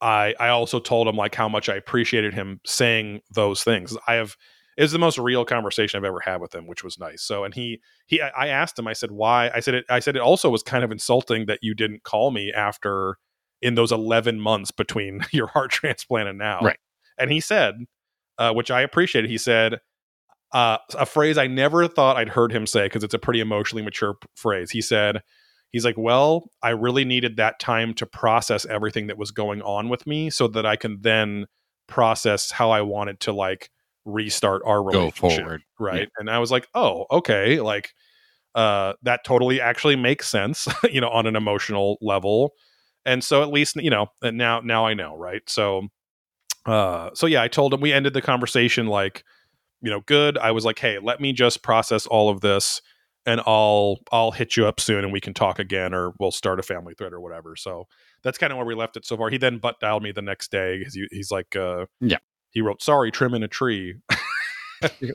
i i also told him like how much i appreciated him saying those things. I have is the most real conversation i've ever had with him which was nice. So and he he i asked him i said why? I said it i said it also was kind of insulting that you didn't call me after in those 11 months between your heart transplant and now. Right. and he said uh, which i appreciated he said uh, a phrase i never thought i'd heard him say because it's a pretty emotionally mature p- phrase he said he's like, Well, I really needed that time to process everything that was going on with me so that I can then process how I wanted to like restart our relationship. Right. And I was like, Oh, okay. Like, uh, that totally actually makes sense, you know, on an emotional level. And so at least, you know, and now, now I know. Right. So, uh, so yeah, I told him we ended the conversation like, you know, good. I was like, Hey, let me just process all of this and I'll I'll hit you up soon and we can talk again or we'll start a family thread or whatever. So that's kind of where we left it so far. He then butt dialed me the next day because he, he's like, uh, Yeah. he wrote, "Sorry, trimming a tree." Is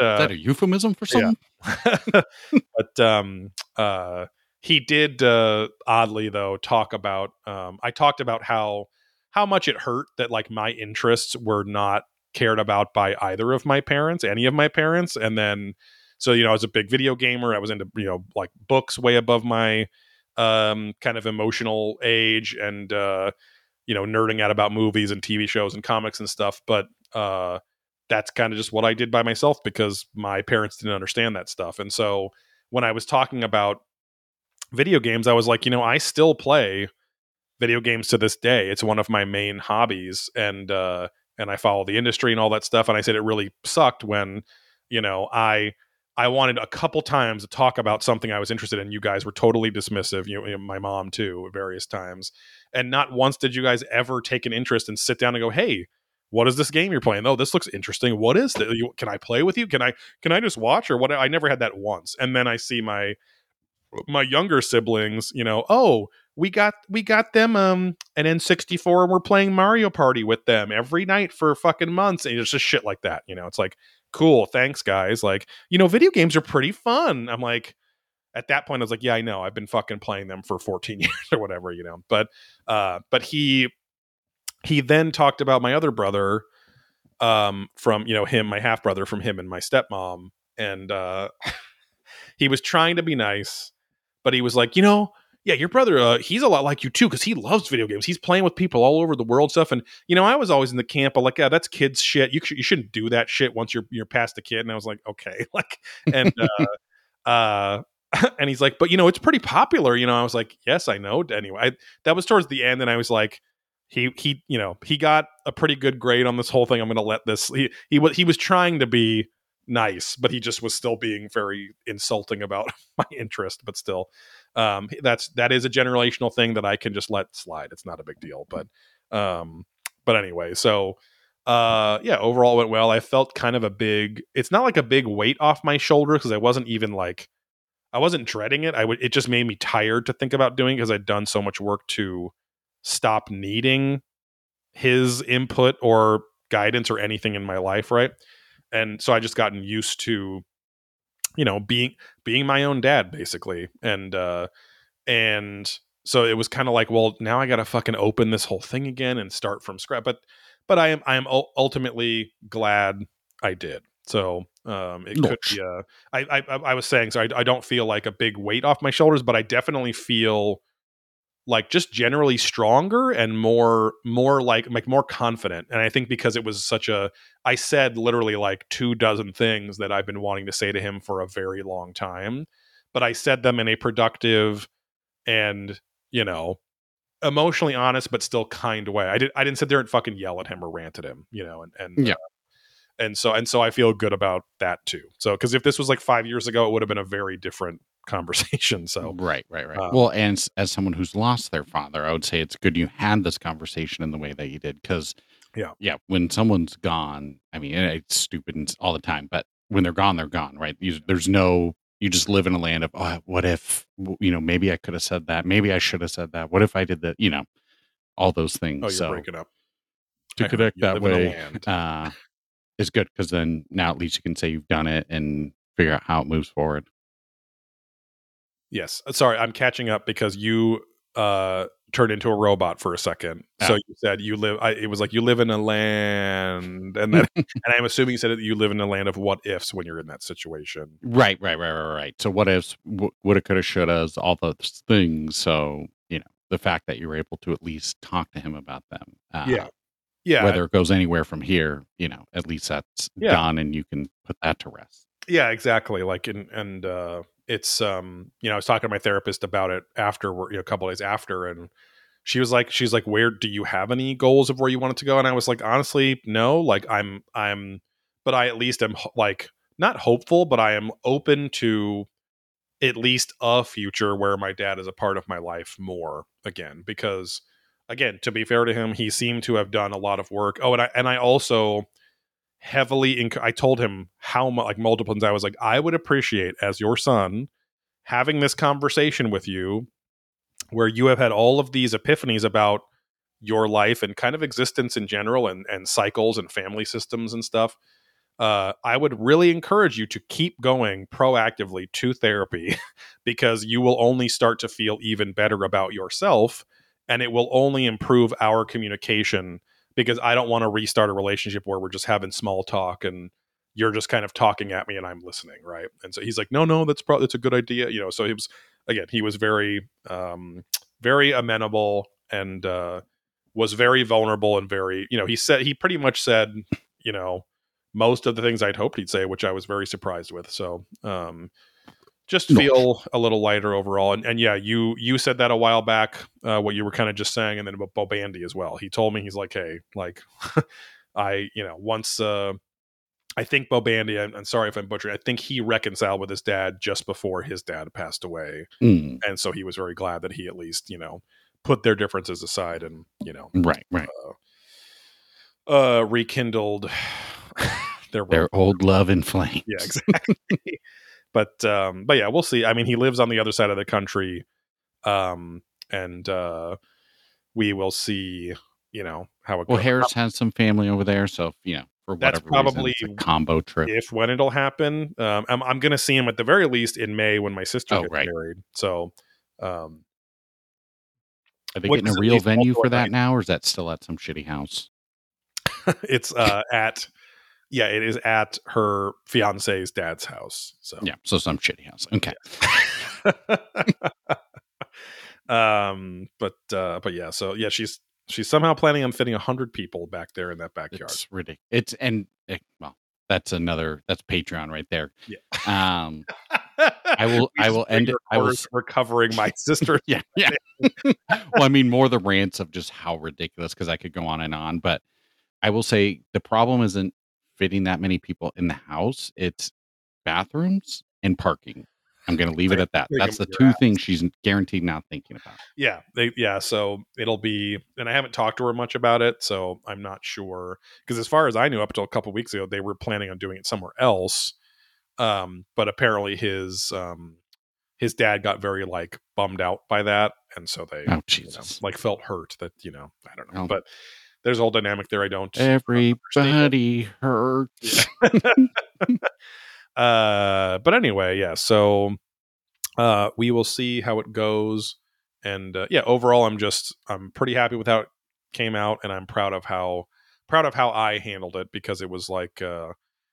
uh, that a euphemism for yeah. something? but um, uh, he did uh, oddly though talk about. Um, I talked about how how much it hurt that like my interests were not cared about by either of my parents, any of my parents, and then so you know I was a big video gamer. I was into you know like books way above my um, kind of emotional age, and uh, you know nerding out about movies and TV shows and comics and stuff, but. Uh, that's kind of just what I did by myself because my parents didn't understand that stuff. And so when I was talking about video games, I was like, you know, I still play video games to this day. It's one of my main hobbies, and uh, and I follow the industry and all that stuff. And I said it really sucked when, you know, I I wanted a couple times to talk about something I was interested in. You guys were totally dismissive. You know, my mom too, various times, and not once did you guys ever take an interest and sit down and go, "Hey, what is this game you're playing? Oh, this looks interesting. What is it? Can I play with you? Can I can I just watch or what? I never had that once. And then I see my my younger siblings, you know, oh, we got we got them um an N64 and we're playing Mario Party with them every night for fucking months. And it's just shit like that. You know, it's like, cool, thanks, guys. Like, you know, video games are pretty fun. I'm like, at that point, I was like, yeah, I know. I've been fucking playing them for 14 years or whatever, you know. But uh, but he he then talked about my other brother, um, from you know him, my half brother, from him and my stepmom, and uh, he was trying to be nice, but he was like, you know, yeah, your brother, uh, he's a lot like you too because he loves video games. He's playing with people all over the world stuff. And you know, I was always in the camp of like, yeah, that's kids shit. You sh- you shouldn't do that shit once you're you're past the kid. And I was like, okay, like, and uh, uh, and he's like, but you know, it's pretty popular. You know, I was like, yes, I know. Anyway, I, that was towards the end, and I was like, he he, you know, he got a pretty good grade on this whole thing. I'm going to let this. He he was he was trying to be nice, but he just was still being very insulting about my interest. But still, um, that's that is a generational thing that I can just let slide. It's not a big deal. But um, but anyway, so uh yeah overall went well i felt kind of a big it's not like a big weight off my shoulder because i wasn't even like i wasn't dreading it i would it just made me tired to think about doing because i'd done so much work to stop needing his input or guidance or anything in my life right and so i just gotten used to you know being being my own dad basically. And uh and so it was kind of like well now i gotta fucking open this whole thing again and start from scratch. But but i am i am ultimately glad i did. So um it could be I I was saying so I, I don't feel like a big weight off my shoulders but i definitely feel like just generally stronger and more more like like more confident. And i think because it was such a i said literally like two dozen things that i've been wanting to say to him for a very long time but i said them in a productive and you know emotionally honest but still kind way. I did i didn't sit there and fucking yell at him or rant at him you know and and yeah. uh, and so and so i feel good about that too. So because if this was like five years ago it would have been a very different conversation. So right, right, right. Uh, well, and as someone who's lost their father, I would say it's good you had this conversation in the way that you did because yeah, yeah, when someone's gone, I mean, it's stupid all the time, but when they're gone, they're gone, right? You, there's no. You just live in a land of, oh, what if, you know, maybe I could have said that. Maybe I should have said that. What if I did that? You know, all those things. Oh, you're so, breaking up. To I connect that way uh, is good because then now at least you can say you've done it and figure out how it moves forward. Yes. Uh, sorry, I'm catching up because you uh turned into a robot for a second. Oh. So you said you live. I, it was like you live in a land, and then and I'm assuming you said that you live in a land of what ifs when you're in that situation. Right, right, right, right, right. So what ifs, woulda, coulda, shouldas, all those things. So you know the fact that you were able to at least talk to him about them. Uh, yeah, yeah. Whether it goes anywhere from here, you know, at least that's yeah. done, and you can put that to rest. Yeah, exactly. Like and and uh it's um you know i was talking to my therapist about it after you know, a couple days after and she was like she's like where do you have any goals of where you want it to go? And i was like honestly no like i'm i'm but i at least am like not hopeful but i am open to at least a future where my dad is a part of my life more again. Because again to be fair to him he seemed to have done a lot of work. Oh and i and i also heavily inc- I told him how much like multiple times I was like I would appreciate as your son having this conversation with you where you have had all of these epiphanies about your life and kind of existence in general and and cycles and family systems and stuff uh, I would really encourage you to keep going proactively to therapy because you will only start to feel even better about yourself and it will only improve our communication because I don't want to restart a relationship where we're just having small talk and you're just kind of talking at me and I'm listening, right? And so he's like, "No, no, that's probably that's a good idea," you know. So he was again, he was very, um, very amenable and uh, was very vulnerable and very, you know, he said he pretty much said, you know, most of the things I'd hoped he'd say, which I was very surprised with. So, um, just feel a little lighter overall. And, and yeah, you you said that a while back, uh, what you were kind of just saying, and then about Bo Bandy as well. He told me he's like, hey, like I, you know, once uh, I think Bo Bandy, I'm, I'm sorry if I'm butchering, I think he reconciled with his dad just before his dad passed away, Mm, and so he was very glad that he at least, you know, put their differences aside and you know, right, right. uh, rekindled their Their old love and flame. yeah exactly but um but yeah we'll see i mean he lives on the other side of the country um and uh we will see you know how it Well, goes Harris has some family over there, so you know, for That's whatever reason, probably- it's a combo trip. if when it'll happen um i'm, I'm gonna see him at the very least in may when my sister Oh, gets right. married so um Are they getting a real venue for that night? now, or is that still at some shitty house? it's uh at yeah it is at her fiance's dad's house so Yeah, so some shitty house. Okay, um but uh but yeah so yeah she's she's somehow planning on fitting 100 people back there in that backyard it's ridiculous. It's and eh, well, that's another that's Patreon right there. Yeah. Um, I will- I will end it- I will chorus s- recovering my sister yeah, yeah. well, I mean, more the rants of just how ridiculous because I could go on and on, but I will say the problem isn't fitting that many people in the house; it's bathrooms and parking. I'm going to leave it at that. That's the two things she's guaranteed not thinking about. yeah they, yeah so it'll be and i haven't talked to her much about it so i'm not sure because as far as i knew up until a couple weeks ago they were planning on doing it somewhere else um but apparently his um his dad got very like bummed out by that and so they Oh you know, like felt hurt that you know i don't know Oh. but there's a whole dynamic there i don't Everybody hurts. uh but anyway yeah so uh we will see how it goes and uh, yeah overall i'm just i'm pretty happy with how it came out and i'm proud of how proud of how i handled it because it was like uh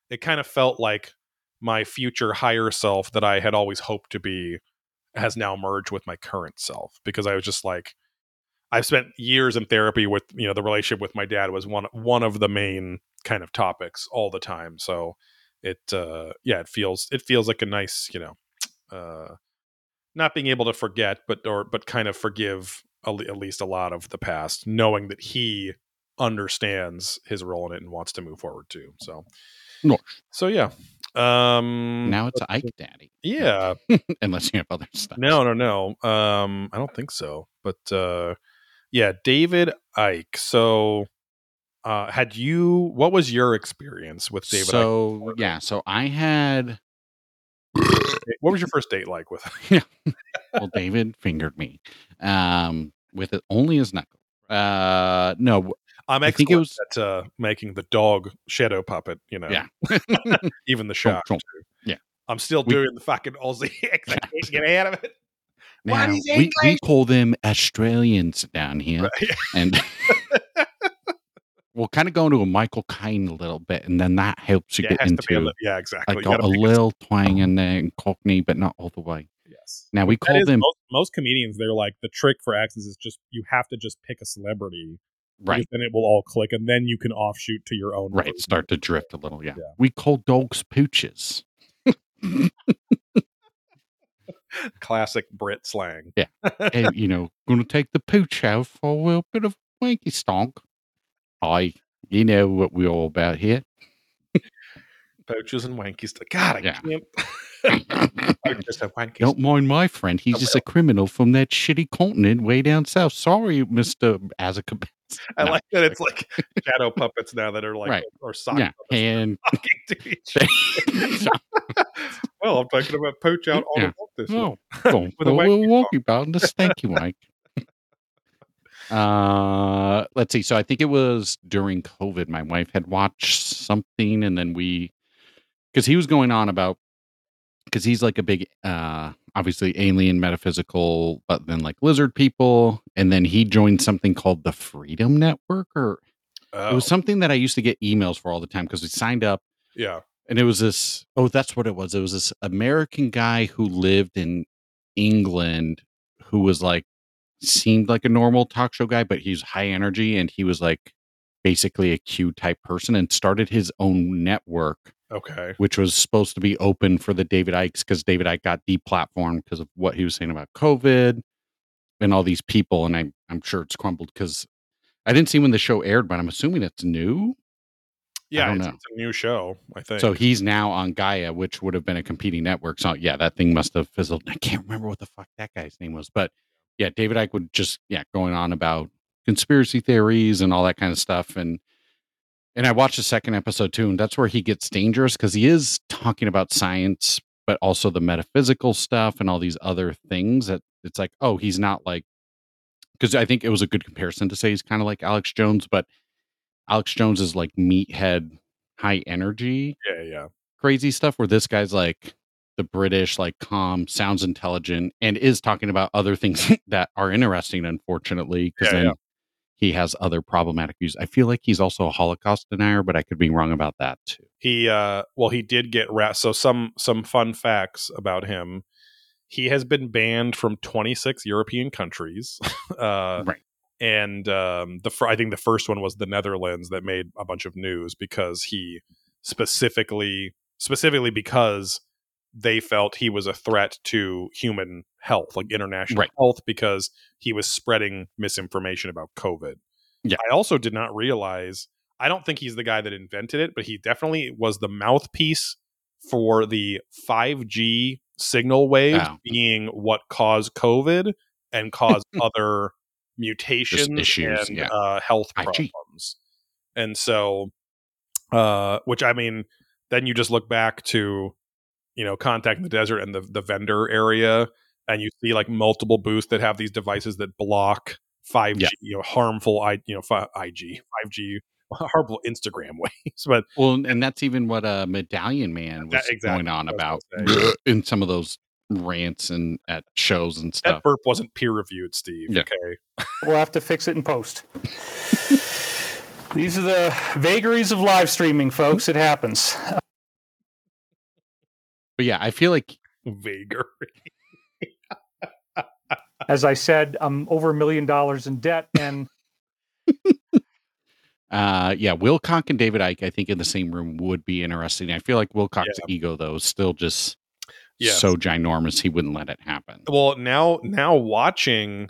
it kind of felt like my future higher self that i had always hoped to be has now merged with my current self because i was just like i've spent years in therapy with you know the relationship with my dad was one one of the main kind of topics all the time. So it uh yeah it feels it feels like a nice you know uh not being able to forget but or but kind of forgive a at least a lot of the past knowing that he understands his role in it and wants to move forward too. So Nice. so yeah. Um Now it's Icke Daddy, yeah. unless you have other stuff. no no no. Um i don't think so. But uh yeah David Icke so uh had you what was your experience with David Icke so yeah, so I had what was your first date like with him well, David fingered me um, with it only his knuckle. Uh, no, I'm I think it was- at uh, making the dog shadow puppet. You know, Yeah. even the trump. too. Yeah. I'm still We- doing the fucking Aussie. I can't get out of it. Now, we, we call them Australians down here, Right. and we'll kind of go into a Michael Caine a little bit, and then that helps you Yeah, get into. yeah, exactly. I got a little twang in there and Cockney, but not all the way. Yes. Now we call them most, most comedians. They're like the trick for accents is just you have to just pick a celebrity, right, Then it will all click, and then you can offshoot to your own. right. version. Start to drift a little. Yeah, Yeah. we call dogs pooches. Classic Brit slang. Yeah. and you know, gonna take the pooch out for a little bit of wanky stonk. I, you know what we're all about here. Poachers and wankies. God, I Yeah. can't. I just have wankies. Don't mind my friend. He's Oh, just a criminal from that shitty continent way down south. Sorry, Mister Azakaban. I No. like that it's like shadow puppets now that are like Right. or sock Yeah, puppets and talking to each Well, I'm talking about poach out all Yeah. the walk this oh, week. a for a wanky little about just thank you, Mike. Uh, let's see. So I think it was during COVID. My wife had watched something, and then we, because he was going on about, because he's like a big, uh, obviously alien metaphysical, but then like lizard people, and then he joined something called the Freedom Network, or Oh, it was something that I used to get emails for all the time because we signed up yeah. And it was this oh that's what it was it was this american guy who lived in england who was like seemed like a normal talk show guy but he's high energy and he was like basically a Q type person and started his own network, Okay. which was supposed to be open for the David Ickes because David Icke got deplatformed because of what he was saying about COVID and all these people. And I'm I'm sure it's crumbled because I didn't see when the show aired, but I'm assuming it's new. Yeah, don't it's, know. it's a new show, I think. So he's now on Gaia, which would have been a competing network. So yeah, that thing must have fizzled. I can't remember what the fuck that guy's name was, but yeah, David Icke would just yeah going on about conspiracy theories and all that kind of stuff. And and I watched the second episode too, and that's where he gets dangerous because he is talking about science, but also the metaphysical stuff and all these other things. That it's like, oh, he's not like because I think it was a good comparison to say he's kind of like Alex Jones, but Alex Jones is like meathead, high energy yeah, yeah. crazy stuff where this guy's like the British, like calm, sounds intelligent, and is talking about other things that are interesting, unfortunately, because Yeah, then yeah. he has other problematic views. I feel like he's also a Holocaust denier, but I could be wrong about that too. He uh well he did get ra- so some some fun facts about him. He has been banned from 26 European countries. uh Right. And um the I think the first one was the Netherlands that made a bunch of news because he specifically specifically because they felt he was a threat to human health, like international Right. health, because he was spreading misinformation about COVID. Yeah. I also did not realize. I don't think he's the guy that invented it, but he definitely was the mouthpiece for the 5G signal wave Oh. being what caused COVID and caused other mutations issues, and yeah. uh, health 5G. problems. And so, uh, which I mean, then you just look back to, you know, contact in the desert and the the vendor area, and you see like multiple booths that have these devices that block 5G, Yeah. you know, harmful I, you know, fi- IG, 5G, harmful Instagram waves. But Well, and that's even what a Medallion Man That- was exactly going on about in some of those rants and at shows and stuff. that burp wasn't peer reviewed, Steve. Yeah. Okay. We'll have to fix it in post. These are the vagaries of live streaming, folks. It happens. But yeah, I feel like vagary. As I said, I'm over a million dollars in debt, and Uh, yeah, Wilcock and David Icke, I think in the same room would be interesting. I feel like Wilcock's ego though is still just Yes. so ginormous he wouldn't let it happen. well now now watching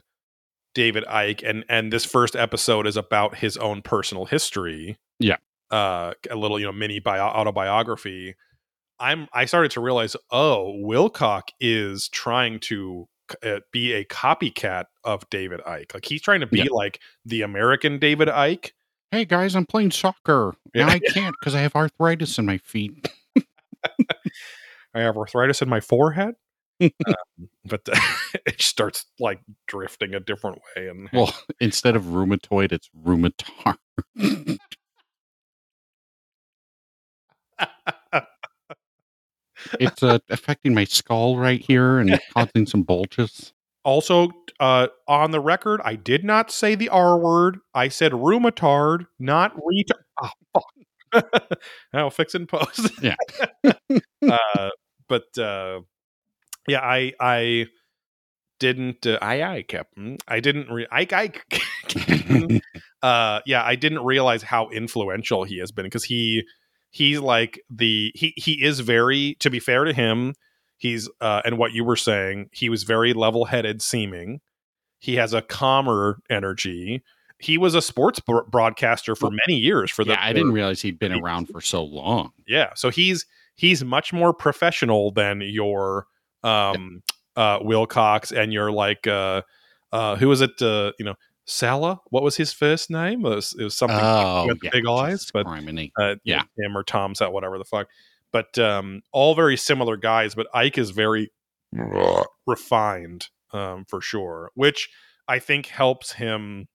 David Icke and and this first episode is about his own personal history Yeah. uh a little you know mini bio- autobiography i'm i started to realize oh wilcock is trying to uh, be a copycat of David Icke like he's trying to be Yeah. like the american David Icke Hey guys, I'm playing soccer. Yeah. Now I can't because I have arthritis in my feet. i have arthritis in my forehead um, but it starts like drifting a different way and Well, instead of rheumatoid, it's rheumatar. it's uh, affecting my skull right here and causing some bulges. Also, uh, on the record, I did not say the R word. I said rheumatard, not retard. Oh, fuck. I'll fix it in post. Yeah. Uh, but uh, yeah, I I didn't. Uh, I I kept. I didn't. Re- I I. uh, yeah, I didn't realize how influential he has been because he he's like the he he is very. To be fair to him, he's uh, and what you were saying, he was very level headed seeming. He has a calmer energy. He was a sports bro- broadcaster for many years. For the yeah, I didn't realize he'd been around for so long. yeah so he's he's much more professional than your um uh wilcox and your like uh uh who was it uh you know Sala, what was his first name? It was, it was something Oh, with yeah, big eyes, but uh, Yeah. him or Tom Set, whatever the fuck. But um, all very similar guys. But Icke is very refined um, for sure, which I think helps him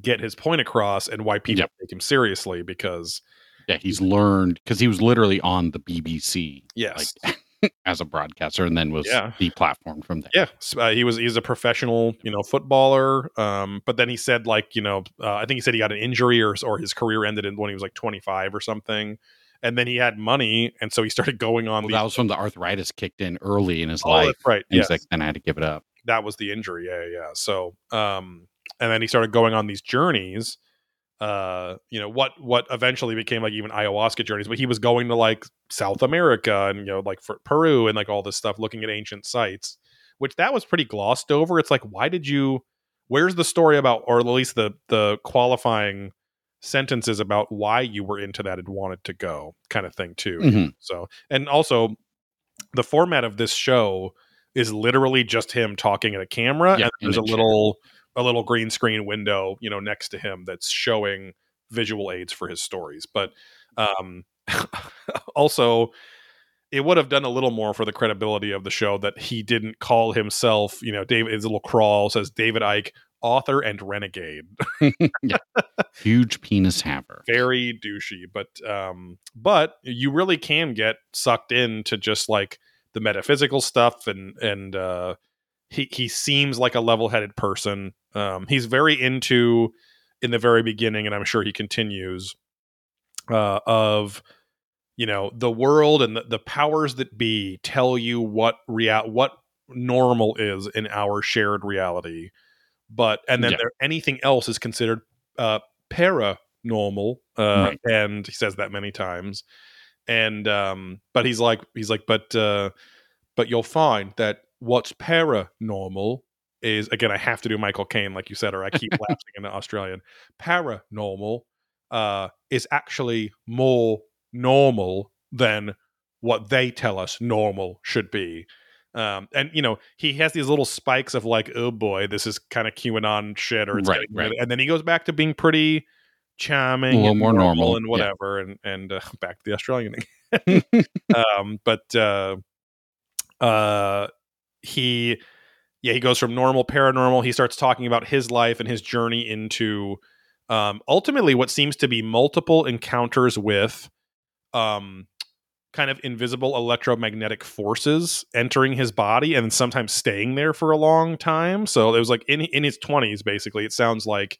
get his point across and why people Yep. take him seriously because yeah, he's learned because he was literally on the BBC yes, as a broadcaster and then was Yeah. deplatformed from there. yeah, uh, he was he's a professional, you know, footballer. Um, but then he said like, you know, uh, I think he said he got an injury or or his career ended in when he was like 25 or something. And then he had money, and so he started going on Well, these. that was when the arthritis kicked in early in his oh, life. right. And Yes. he's like, then I had to give it up. that was the injury. Yeah, yeah. So, um, and then he started going on these journeys. Uh you know what what eventually became like even ayahuasca journeys but he was going to like south america and you know like for peru and like all this stuff looking at ancient sites which that was pretty glossed over it's like why did you where's the story about or at least the the qualifying sentences about why you were into that and wanted to go kind of thing too Mhm. so and also the format of this show is literally just him talking at a camera Yeah, and there's a a chair. A little green screen window you know next to him that's showing visual aids for his stories but um also it would have done a little more for the credibility of the show that he didn't call himself you know david his little crawl says David Icke author and renegade yeah. Huge penis haver. very douchey but um but you really can get sucked into just like the metaphysical stuff and and uh he he seems like a level-headed person um he's very into in the very beginning and i'm sure he continues uh of you know the world and the, the powers that be tell you what real what normal is in our shared reality but and then Yeah. there, anything else is considered uh paranormal uh Right. and he says that many times and um but he's like he's like but uh but you'll find that what's paranormal is again i have to do michael caine like you said or i keep lapsing into australian paranormal uh is actually more normal than what they tell us normal should be um and you know he has these little spikes of like oh boy this is kind of qanon shit or it's Right, getting right. and then he goes back to being pretty charming A little more normal, and yeah. whatever and and uh, back to the australian again. um but uh uh he yeah he goes from normal paranormal he starts talking about his life and his journey into um ultimately what seems to be multiple encounters with um kind of invisible electromagnetic forces entering his body and sometimes staying there for a long time. So it was like in in his 20s basically it sounds like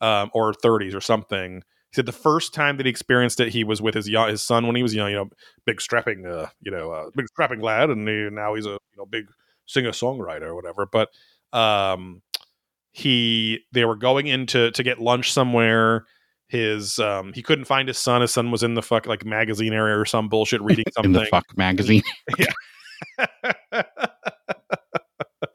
um or 30s or something. He said the first time that he experienced it he was with his his son when he was young you know big strapping uh you know uh, big strapping lad and he, now he's a you know big singer songwriter or whatever but um he they were going into to get lunch somewhere his um he couldn't find his son his son was in the fuck like magazine area or some bullshit reading something. in the fuck magazine.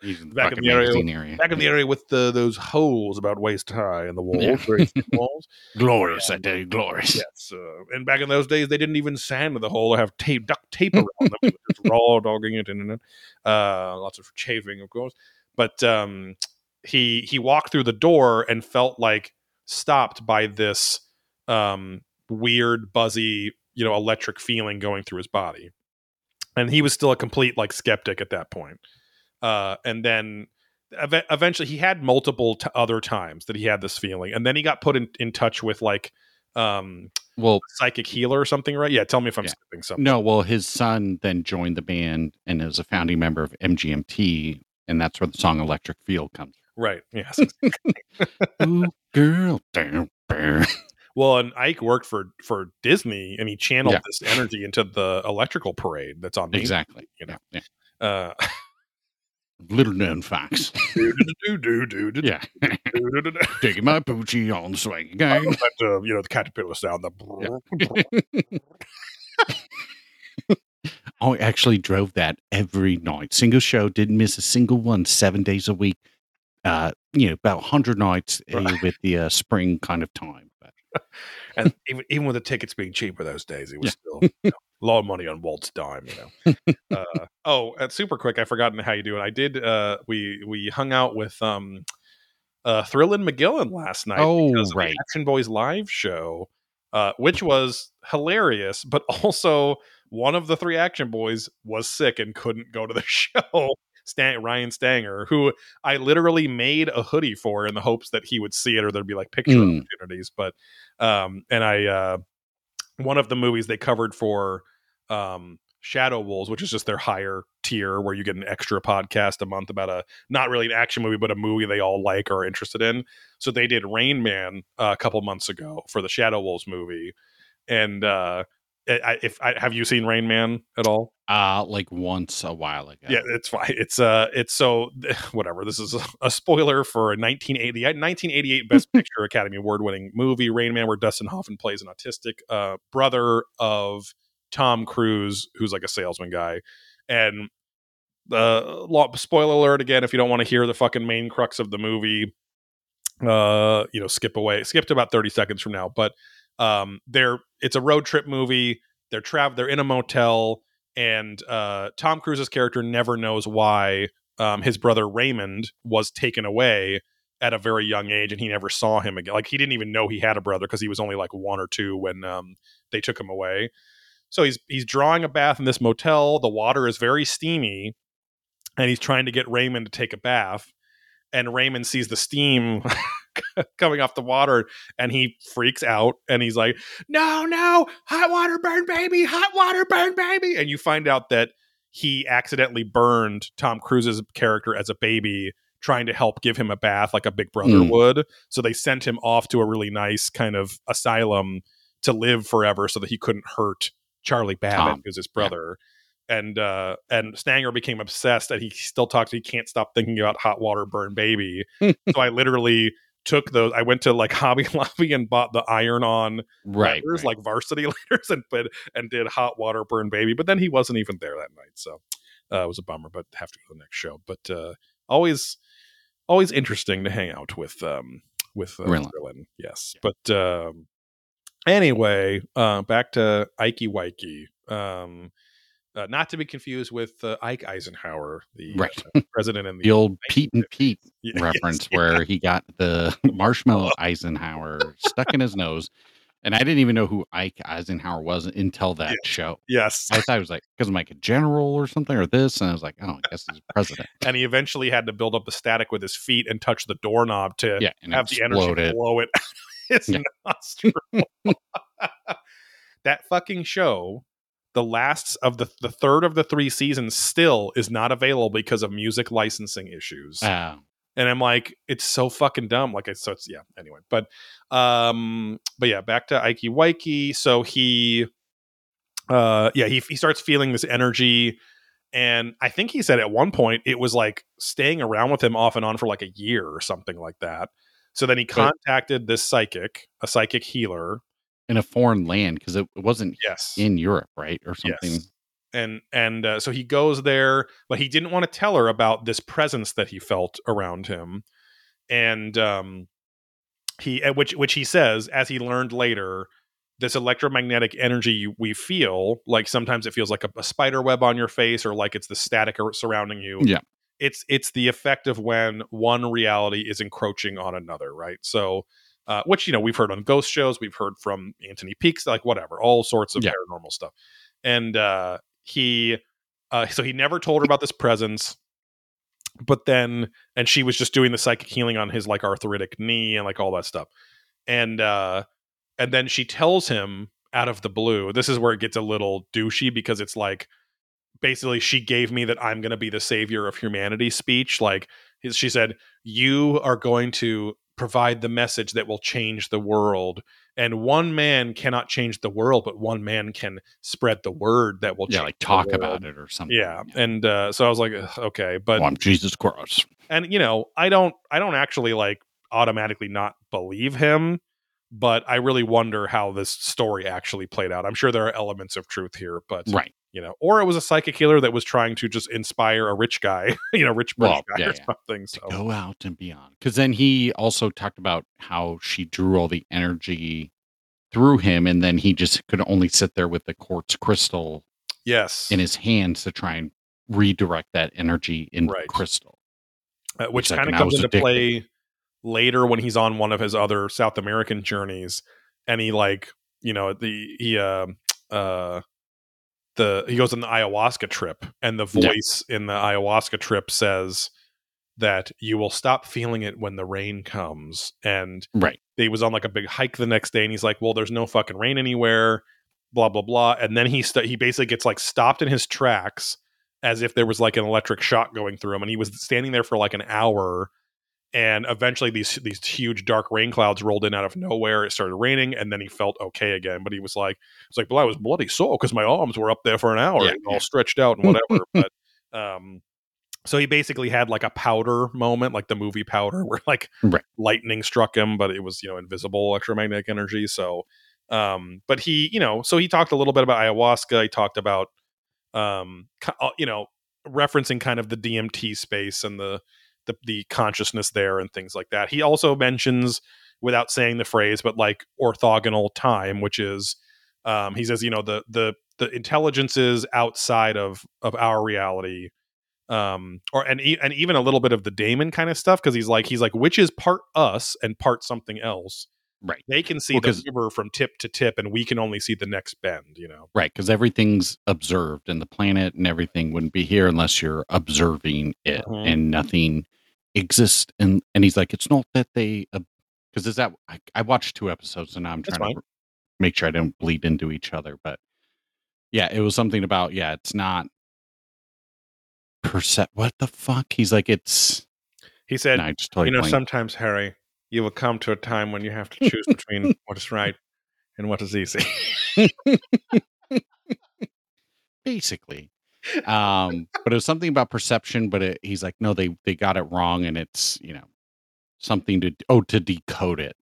back in the Back fucking the area- area. in the area with the those holes about waist high in the walls Yeah. walls glorious, I tell you, glorious. yes uh, and back in those days they didn't even sand the hole or have tape duct tape around them just raw dogging it in and uh lots of chafing of course but um he he walked through the door and felt like stopped by this um weird buzzy you know electric feeling going through his body and he was still a complete like skeptic at that point uh and then ev- eventually he had multiple t- other times that he had this feeling and then he got put in, in touch with like um Well, psychic healer or something right yeah tell me if i'm Yeah. skipping something no, well, his son then joined the band and is a founding member of MGMT, and that's where the song "Electric Field" comes. right yes. Ooh, girl, down, down. well and Icke worked for for disney and he channeled Yeah. this energy into the electrical parade that's on Main exactly. you know. Yeah, uh. Little known facts. yeah, taking my poochie on the swing again. But, uh, you know the caterpillar sound the I actually drove that every night. Single show, didn't miss a single one, seven days a week. Uh, you know, about 100 nights uh, with the uh, spring kind of time. And even, even with the tickets being cheaper those days, it was still you know, a lot of money on Walt's dime. You know. uh, oh, and super quick, I forgotten how you do it. I did. Uh, we we hung out with um, uh, Thrillin' McGillen last night. Oh, because of the right. Action Boys live show, uh, which was hilarious, but also one of the three Action Boys was sick and couldn't go to the show. Stan- Ryan Stanger, who I literally made a hoodie for in the hopes that he would see it or there'd be like picture Mm. opportunities. But um, and I uh, one of the movies they covered for um, Shadow Wolves, which is just their higher tier where you get an extra podcast a month about a not really an action movie, but a movie they all like or are interested in. So they did Rain Man uh, a couple months ago for the Shadow Wolves movie, and uh, I, if I, have you seen Rain Man at all? Uh like once a while ago. Yeah, it's fine. It's uh, it's so whatever. This is a, a spoiler for a 1980 1988 Best Picture Academy Award winning movie Rain Man, where Dustin Hoffman plays an autistic uh brother of Tom Cruise, who's like a salesman guy, and the uh, spoiler alert again. If you don't want to hear the fucking main crux of the movie, uh, you know, skip away, skip to about 30 seconds from now. But um, they're it's a road trip movie. They're travel. They're in a motel and uh, Tom Cruise's character never knows why um, his brother Raymond was taken away at a very young age, and he never saw him again. Like he didn't even know he had a brother because he was only like one or two when um, they took him away. So he's he's drawing a bath in this motel. The water is very steamy, and he's trying to get Raymond to take a bath. And Raymond sees the steam coming off the water and he freaks out and he's like, No, no, hot water burn baby, hot water burn baby. And you find out that he accidentally burned Tom Cruise's character as a baby trying to help give him a bath like a big brother Mm. would. So they sent him off to a really nice kind of asylum to live forever so that he couldn't hurt Charlie Babbitt, Tom. who's his brother. And uh and Stanger became obsessed and he still talks he can't stop thinking about hot water burn baby. so I literally took those I went to like Hobby Lobby and bought the iron on Right. right. like varsity letters and put and did hot water burn baby. But then he wasn't even there that night. So uh, it was a bummer, but have to go to the next show. But uh always always interesting to hang out with um with uh, Krillin. Krillin. Yes. But um anyway, uh back to Ikey Waike. Um uh, not to be confused with uh, Ike Eisenhower, the Right. uh, president in the, the old Pete and Pete Yeah, yes, reference yeah. where he got the marshmallow Eisenhower stuck in his nose. And I didn't even know who Ike Eisenhower was until that Yeah. show. Yes. I thought it was like because I'm like a general or something or this, and I was like, oh, I guess he's president. and he eventually had to build up the static with his feet and touch the doorknob to Yeah, and have the energy blow it it's Yeah. nostril. that fucking show, the last of the the third of the three seasons, still is not available because of music licensing issues. Uh, and I'm like, it's so fucking dumb. Like it's so it's yeah. Anyway, but um, but yeah, back to Ike Waike. So he, uh, yeah, he he starts feeling this energy. And I think he said at one point it was like staying around with him off and on for like a year or something like that. So then he contacted this psychic, a psychic healer. In a foreign land because it, it wasn't Yes. in Europe, right, or something. Yes. And and uh, so he goes there, but he didn't want to tell her about this presence that he felt around him, and um, he uh, which which he says as he learned later, this electromagnetic energy we feel, like sometimes it feels like a, a spider web on your face, or like it's the static surrounding you. Yeah. It's it's the effect of when one reality is encroaching on another, right? So. Uh, which you know we've heard on ghost shows, we've heard from Anthony Peaks, like whatever, all sorts of Yeah. paranormal stuff. And uh he uh so he never told her about this presence but then and she was just doing the psychic healing on his like arthritic knee and like all that stuff. And uh and then she tells him out of the blue this is where it gets a little douchey because it's like basically she gave me that i'm going to be the savior of humanity speech. Like she said you are going to provide the message that will change the world and one man cannot change the world but one man can spread the word that will Yeah, change like the talk world. about it or something. yeah and uh so i was like okay but Well, I'm Jesus Christ. and you know i don't i don't actually like automatically not believe him but i really wonder how this story actually played out i'm sure there are elements of truth here but Right. You know or it was a psychic healer that was trying to just inspire a rich guy you know rich British Well, guy yeah, or yeah. something so Go out and beyond. Because then he also talked about how she drew all the energy through him, and then he just could only sit there with the quartz crystal yes in his hands to try and redirect that energy into Right. crystal. uh, which kind of comes into addicted. play later when he's on one of his other South American journeys, and he like you know the he uh uh the he goes on the ayahuasca trip, and the Yeah. voice in the ayahuasca trip says that you will stop feeling it when the rain comes, and Right. he was on like a big hike the next day, and he's like, well, there's no fucking rain anywhere, blah blah blah, and then he st- he basically gets like stopped in his tracks as if there was like an electric shock going through him and he was standing there for like an hour and eventually these these huge dark rain clouds rolled in out of nowhere. It started raining, and then he felt okay again. But he was like, "It's like, well, I was bloody sore because my arms were up there for an hour, Yeah, and all yeah. stretched out and whatever." but um, so he basically had like a powder moment, like the movie Powder, where like Right. lightning struck him, but it was you know invisible electromagnetic energy. So, um, but he, you know, so he talked a little bit about ayahuasca. He talked about, um, uh, you know, referencing kind of the DMT space and the the, the consciousness there and things like that. He also mentions, without saying the phrase, but like orthogonal time, which is, um, he says, you know, the the the intelligences outside of of our reality um or and e- and even a little bit of the Damon kind of stuff because he's like he's like which is part us and part something else Right. they can see Well, the river from tip to tip and we can only see the next bend you know Right, because everything's observed, and the planet and everything wouldn't be here unless you're observing it, Mhm. and nothing exists. And and he's like, it's not that they, because is that I, I watched two episodes, and now I'm trying to make sure I don't bleed into each other. But yeah, it was something about yeah, it's not percent. What the fuck? He's like, it's. he said I just totally you know blanked. sometimes harry you will come to a time when you have to choose between what is right and what is easy basically um but it was something about perception but it, he's like no they they got it wrong and it's you know something to oh to decode it.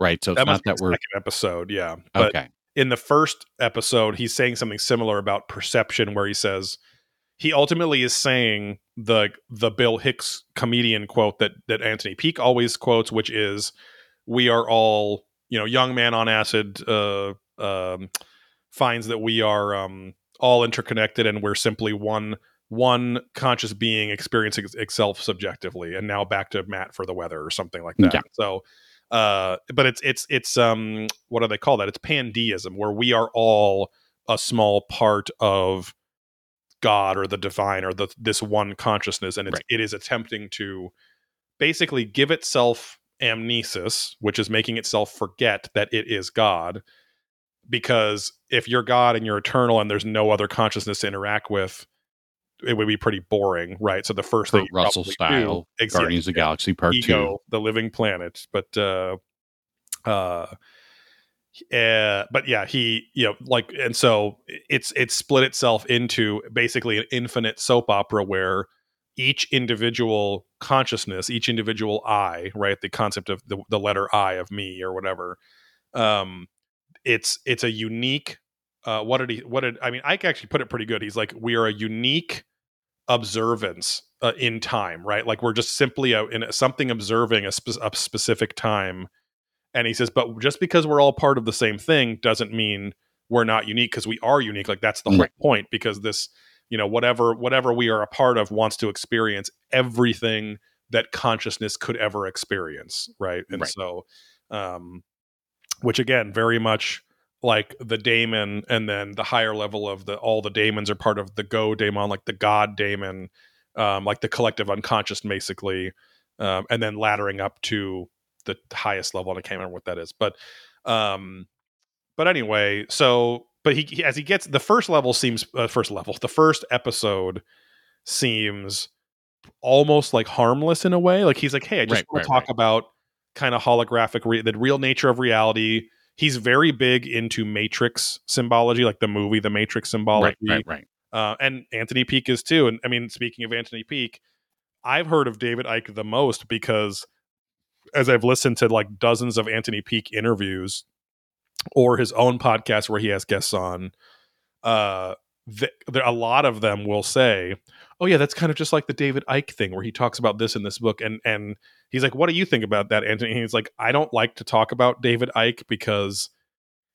Right so it's that not that we're second episode yeah but okay. in the first episode, he's saying something similar about perception, where he says he ultimately is saying the the Bill Hicks comedian quote that that Anthony Peake always quotes, which is, "We are all you know, young man on acid uh, um, finds that we are um, all interconnected and we're simply one." One conscious being experiencing itself subjectively, and now back to Matt for the weather or something like that. Yeah. So, uh but it's it's it's um what do they call that it's pandeism where we are all a small part of god or the divine or the this one consciousness and it's, Right. it is attempting to basically give itself amnesis which is making itself forget that it is god because if you're god and you're eternal and there's no other consciousness to interact with it would be pretty boring right? So the first thing Kurt you Russell style do, exactly, guardians of the galaxy part ego, the living planet. But uh uh uh, but yeah, he you know like and so it's it's split itself into basically an infinite soap opera where each individual consciousness, each individual I, right, the concept of the, the letter I of me or whatever, um, it's it's a unique. Uh, what did he? What did I mean? Icke actually put it pretty good. He's like, we are a unique observance uh, in time, right? Like we're just simply a, in a, something observing a, spe- a specific time. And he says, but just because we're all part of the same thing doesn't mean we're not unique because we are unique. Like that's the whole point. Because this, you know, whatever whatever we are a part of wants to experience everything that consciousness could ever experience, right? And Right. so, um, which again, very much like the daemon and then the higher level of the all the daemons are part of the go daemon like the god daemon um like the collective unconscious basically um and then laddering up to the highest level and i can't remember what that is but um but anyway so but he, he as he gets the first level seems uh, first level the first episode seems almost like harmless in a way like he's like hey i just Right, want right, to talk right. about kind of holographic re- the real nature of reality. He's very big into matrix symbology like the movie the matrix symbology. right right. Right uh, and anthony Peake is too. And i mean speaking of anthony Peake, i've heard of david icke the most because as i've listened to like dozens of anthony Peake interviews or his own podcast where he has guests on uh th- there, a lot of them will say oh yeah that's kind of just like the david icke thing where he talks about this in this book and and he's like what do you think about that anthony? And he's like i don't like to talk about david icke because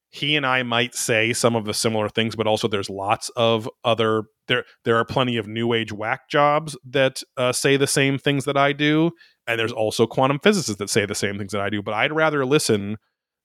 he and i might say some of the similar things but also there's lots of other there there are plenty of new age whack jobs that uh, say the same things that i do and there's also quantum physicists that say the same things that i do but i'd rather listen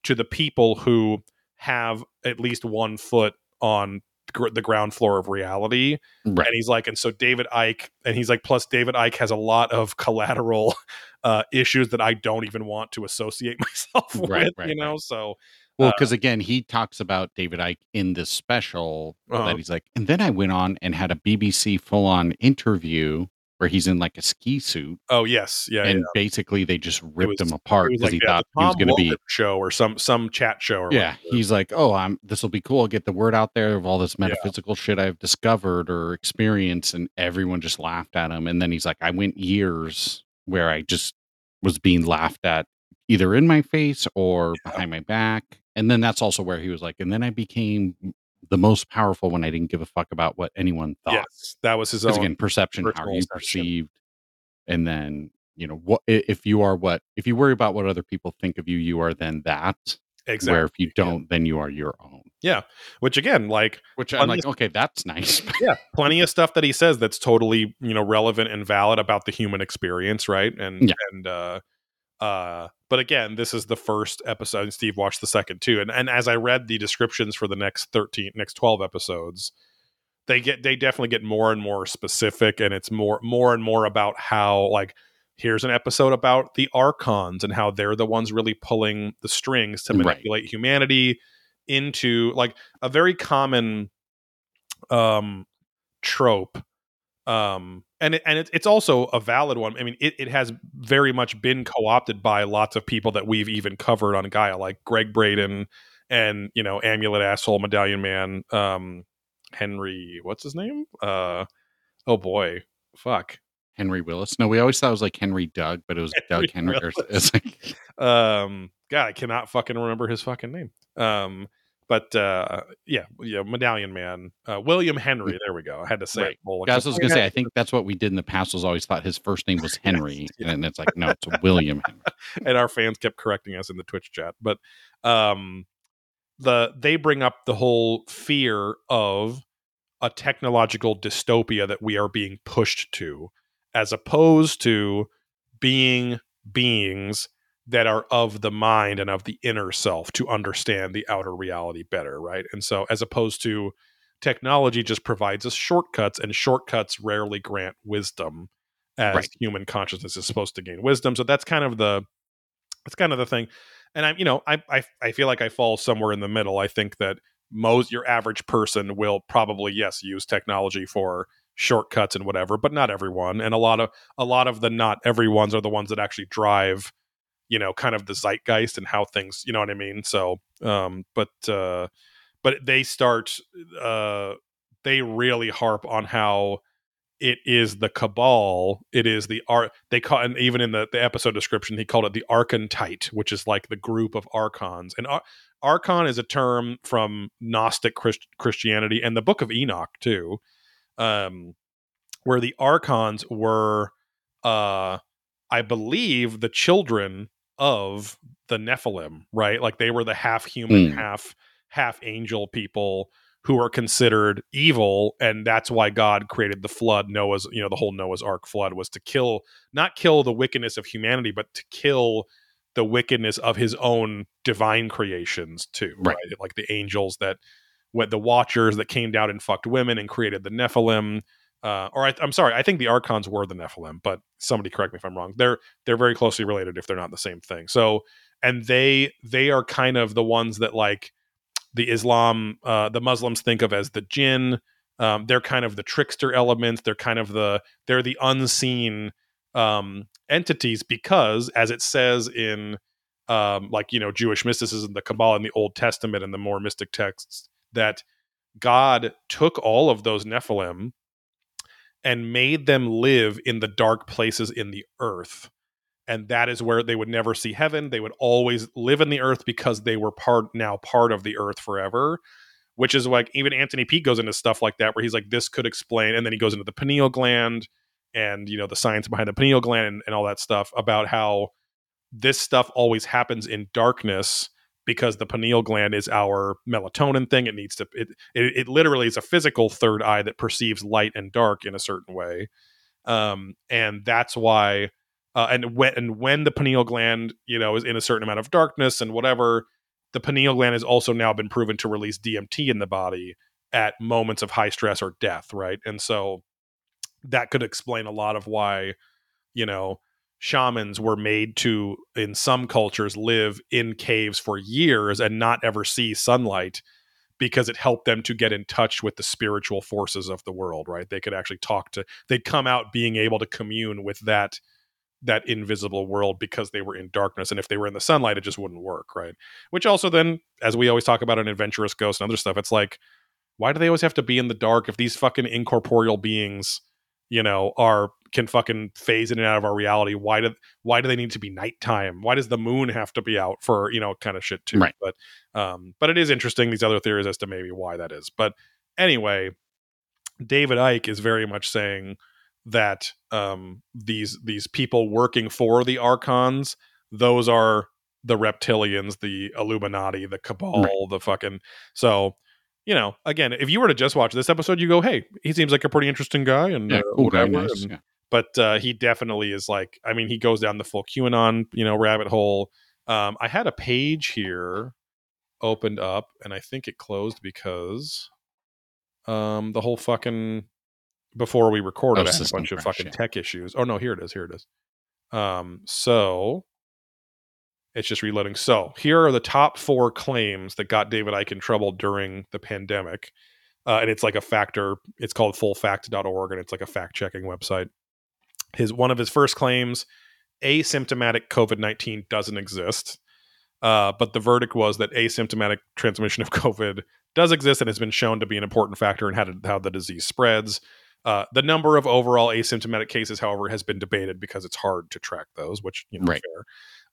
to the people who have at least one foot on gr- the ground floor of reality right and he's like and so david icke and he's like plus david icke has a lot of collateral uh issues that i don't even want to associate myself Right, with right, you know right. so Well, Uh, because again, he talks about David Icke in this special Uh-huh. that he's like, and then I went on and had a BBC full on interview where he's in like a ski suit, Oh yes, yeah, and yeah. basically they just ripped was- him apart because he yeah, thought he was going to be. Show or some some chat show. Or Yeah, whatever. he's like, oh, I'm. This will be cool. I'll get the word out there of all this metaphysical shit I've discovered or experienced, and everyone just laughed at him. And then he's like, I went years where I just was being laughed at, either in my face or Yeah. behind my back. And then that's also where he was like, and then I became the most powerful when I didn't give a fuck about what anyone thought. yes, that was his own. again, perception, how you perception. perceived, and then you know what if you are what if you worry about what other people think of you, you are then that. exactly. Where if you don't, then you are your own. Yeah. Which again, like Which I'm like, Unless- okay, that's nice. yeah, plenty of stuff that he says that's totally you know relevant and valid about the human experience, right? And Yeah. and uh, uh, but again, this is the first episode. And Steve watched the second too, and and as I read the descriptions for the next thirteen, next twelve episodes, they get they definitely get more and more specific, and it's more more and more about how like. Here's an episode about the archons and how they're the ones really pulling the strings to Right. manipulate humanity into like a very common um trope um and it, and it, it's also a valid one. I mean it, it has very much been co-opted by lots of people that we've even covered on gaia like gregg braden and you know amulet asshole medallion man um henry what's his name? Uh oh boy fuck. Henry Willis. No, we always thought it was like Henry Doug, but it was Henry Doug Henry. Or, it's like, um god i cannot fucking remember his fucking name. Um but uh yeah yeah medallion man uh william henry there we go i had to say Right. it that's what I was gonna say. I think that's what we did in the past. Was always thought his first name was Henry, yeah. and it's like no, it's William Henry. and our fans kept correcting us in the Twitch chat. But um, the they bring up the whole fear of a technological dystopia that we are being pushed to, as opposed to being beings that are of the mind and of the inner self to understand the outer reality better, right? And so, as opposed to technology just provides us shortcuts, and shortcuts rarely grant wisdom, as Right. human consciousness is supposed to gain wisdom. So that's kind of the that's kind of the thing. And I'm, you know, I, I I feel like I fall somewhere in the middle. I think that most your average person will probably yes use technology for shortcuts and whatever, but not everyone. And a lot of a lot of the not everyone's are the ones that actually drive, you know, kind of the zeitgeist and how things, you know what I mean? So, um, but uh, but they start, uh, they really harp on how it is the cabal it is the art they call and even in the, the episode description he called it the archontite which is like the group of archons and Ar- archon is a term from gnostic Christ- christianity and the book of enoch too um where the archons were uh i believe the children of the nephilim right like they were the half human Hmm. half half angel people who are considered evil and that's why god created the flood noah's you know the whole noah's ark flood was to kill not kill the wickedness of humanity but to kill the wickedness of his own divine creations too Right. right, like the angels that what the watchers that came down and fucked women and created the nephilim uh, or I, i'm sorry i think the archons were the nephilim but somebody correct me if i'm wrong they're they're very closely related if they're not the same thing so and they they are kind of the ones that like the Islam, uh, the Muslims think of as the jinn. Um, they're kind of the trickster elements. They're kind of the they're the unseen um, entities because, as it says in um, like you know Jewish mysticism, the Kabbalah and the Old Testament and the more mystic texts, that God took all of those Nephilim and made them live in the dark places in the earth. And that is where they would never see heaven. They would always live in the earth because they were part now part of the earth forever which is like even anthony Peake goes into stuff like that where he's like this could explain and then he goes into the pineal gland and you know the science behind the pineal gland and, and all that stuff about how this stuff always happens in darkness because the pineal gland is our melatonin thing. It needs to it, it, it literally is a physical third eye that perceives light and dark in a certain way. Um, and that's why uh, and when and when the pineal gland you know is in a certain amount of darkness and whatever the pineal gland has also now been proven to release DMT in the body at moments of high stress or death right? And so that could explain a lot of why you know shamans were made to in some cultures live in caves for years and not ever see sunlight because it helped them to get in touch with the spiritual forces of the world right? They could actually talk to they'd come out being able to commune with that that invisible world because they were in darkness. And if they were in the sunlight it just wouldn't work right? Which also then as we always talk about an adventurous ghost and other stuff it's like why do they always have to be in the dark if these fucking incorporeal beings you know are can fucking phase in and out of our reality why do why do they need to be nighttime why does the moon have to be out for you know kind of shit too Right. but um but it is interesting these other theories as to maybe why that is but anyway david icke is very much saying that um these these people working for the archons those are the reptilians the illuminati the cabal the fucking so you know again if you were to just watch this episode you go hey he seems like a pretty interesting guy and Yeah, uh, cool guy, whatever, nice. and- Yeah. But uh, he definitely is like i mean he goes down the full qanon you know rabbit hole. Um, i had a page here opened up and i think it closed because um, the whole fucking before we recorded Oh, a bunch of fucking tech issues. Oh no here it is here it is. Um, so it's just reloading. So here are the top four claims that got david icke in trouble during the pandemic. Uh, and it's like a factor it's called fullfact.org and it's like a fact checking website his one of his first claims asymptomatic covid-19 doesn't exist uh, but the verdict was that asymptomatic transmission of covid does exist and has been shown to be an important factor in how, to, how the disease spreads uh, the number of overall asymptomatic cases however has been debated because it's hard to track those which you know Right. fair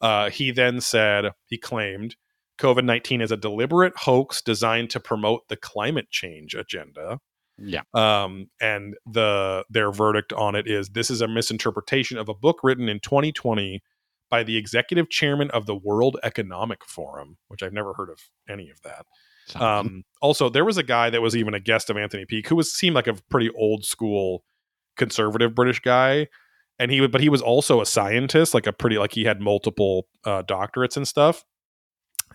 uh, he then said he claimed COVID 19 is a deliberate hoax designed to promote the climate change agenda. Yeah. Um, and the their verdict on it is this is a misinterpretation of a book written in 2020 by the executive chairman of the World Economic Forum, which I've never heard of any of that. Um, also, there was a guy that was even a guest of Anthony Peake who was seemed like a pretty old school conservative British guy, and he but he was also a scientist, like a pretty like he had multiple uh, doctorates and stuff.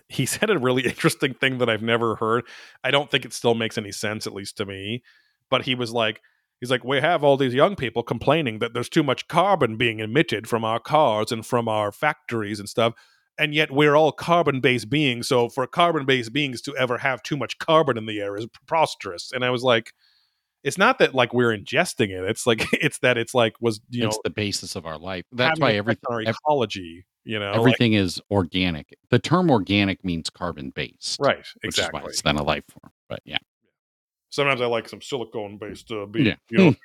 He said a really interesting thing that I've never heard. I don't think it still makes any sense, at least to me. But he was like, he's like, we have all these young people complaining that there's too much carbon being emitted from our cars and from our factories and stuff and yet we're all carbon based beings. So for carbon based beings to ever have too much carbon in the air is preposterous. And I was like, it's not that like we're ingesting it. It's like it's that it's like was you it's know the basis of our life. That's why everything our ecology. You know, like- everything is organic. The term organic means carbon based, right? Exactly. it's then a life form. But yeah, Sometimes I like some silicone based uh, beef. Yeah. You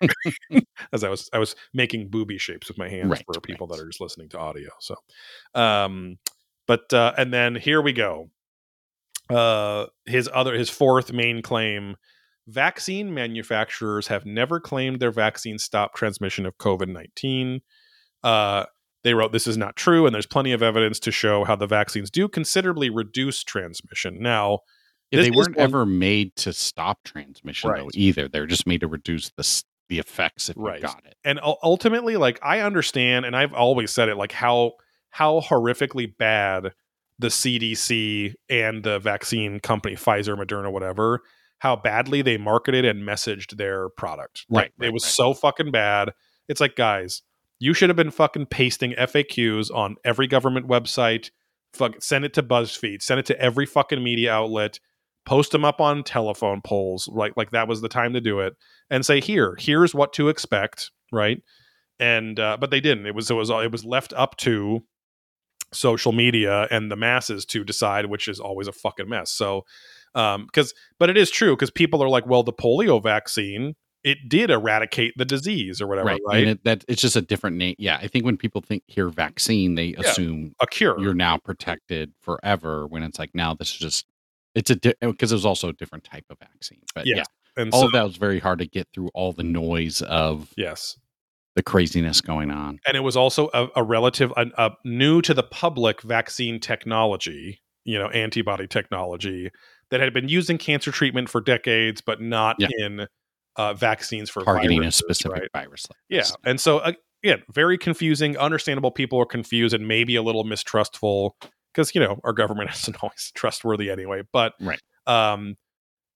know, as I was I was making booby shapes with my hands Right, for people right. that are just listening to audio. So, um, but uh, and then here we go. Uh, his other his fourth main claim: vaccine manufacturers have never claimed their vaccine stopped transmission of COVID nineteen. Uh, they wrote this is not true, and there's plenty of evidence to show how the vaccines do considerably reduce transmission. Now, Yeah, they weren't one- ever made to stop transmission though either. They're just made to reduce the the effects if Right. you got it. and ultimately like i understand and i've always said it like how how horrifically bad the cdc and the vaccine company pfizer moderna whatever how badly they marketed and messaged their product Right, it right, was right. so fucking bad it's like guys you should have been fucking pasting faqs on every government website. Fuck send it to buzzfeed. Send it to every fucking media outlet. Post them up on telephone poles like like that was the time to do it. And say here here's what to expect right? And uh, but they didn't. It was it was it was left up to social media and the masses to decide which is always a fucking mess. So um because but it is true because people are like well the polio vaccine it did eradicate the disease or whatever right, right. And it, that it's just a different name. Yeah, I think when people think hear vaccine, they Yeah. assume a cure you're now protected forever. When it's like now this is just it's a because uh, it was also a different type of vaccine. But Yes. yeah, and all so of that was very hard to get through all the noise of yes the craziness going on. and it was also a, a relative a, a new to the public vaccine technology you know antibody technology that had been used in cancer treatment for decades but not Yeah. in uh, vaccines for targeting viruses, a specific right? virus. Like yeah this. and so uh, again very confusing understandable people are confused and maybe a little mistrustful because you know our government isn't always trustworthy anyway but Right. um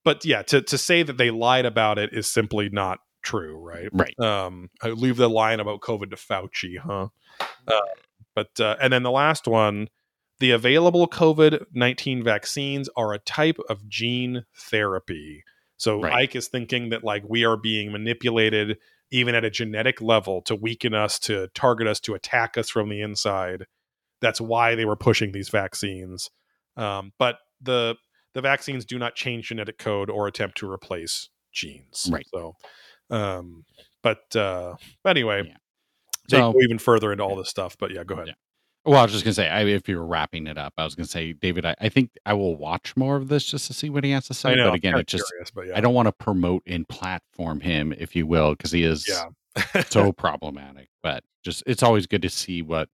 but yeah to to say that they lied about it is simply not true right right. um I leave the line about covid to fauci huh uh, but uh, and then the last one the available COVID 19 vaccines are a type of gene therapy. So Right. Icke is thinking that like we are being manipulated even at a genetic level to weaken us, to target us, to attack us from the inside. That's why they were pushing these vaccines. Um, but the the vaccines do not change genetic code or attempt to replace genes. Right. So, um, but uh, anyway, Yeah. they go even further into all this stuff. But yeah, go ahead. Yeah. Well, I was just gonna say, I, if you were wrapping it up, I was gonna say, David, I, I think I will watch more of this just to see what he has to say. Know. but again, it just curious, yeah, I don't want to promote and platform him, if you will, because he is Yeah. so problematic. But just it's always good to see what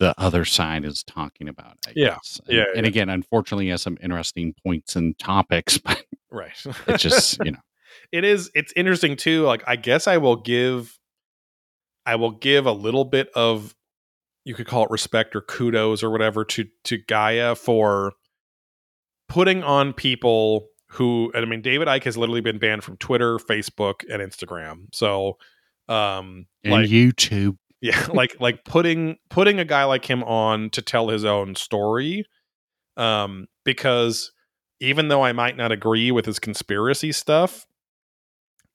the other side is talking about. I Yeah. guess. And, Yeah, and yeah. again, unfortunately, he has some interesting points and topics, but right. it's just you know, it is it's interesting too like i guess i will give i will give a little bit of you could call it respect or kudos or whatever to to gaia for putting on people who i mean david icke has literally been banned from twitter facebook and instagram so um and like YouTube. yeah like like putting putting a guy like him on to tell his own story um because even though i might not agree with his conspiracy stuff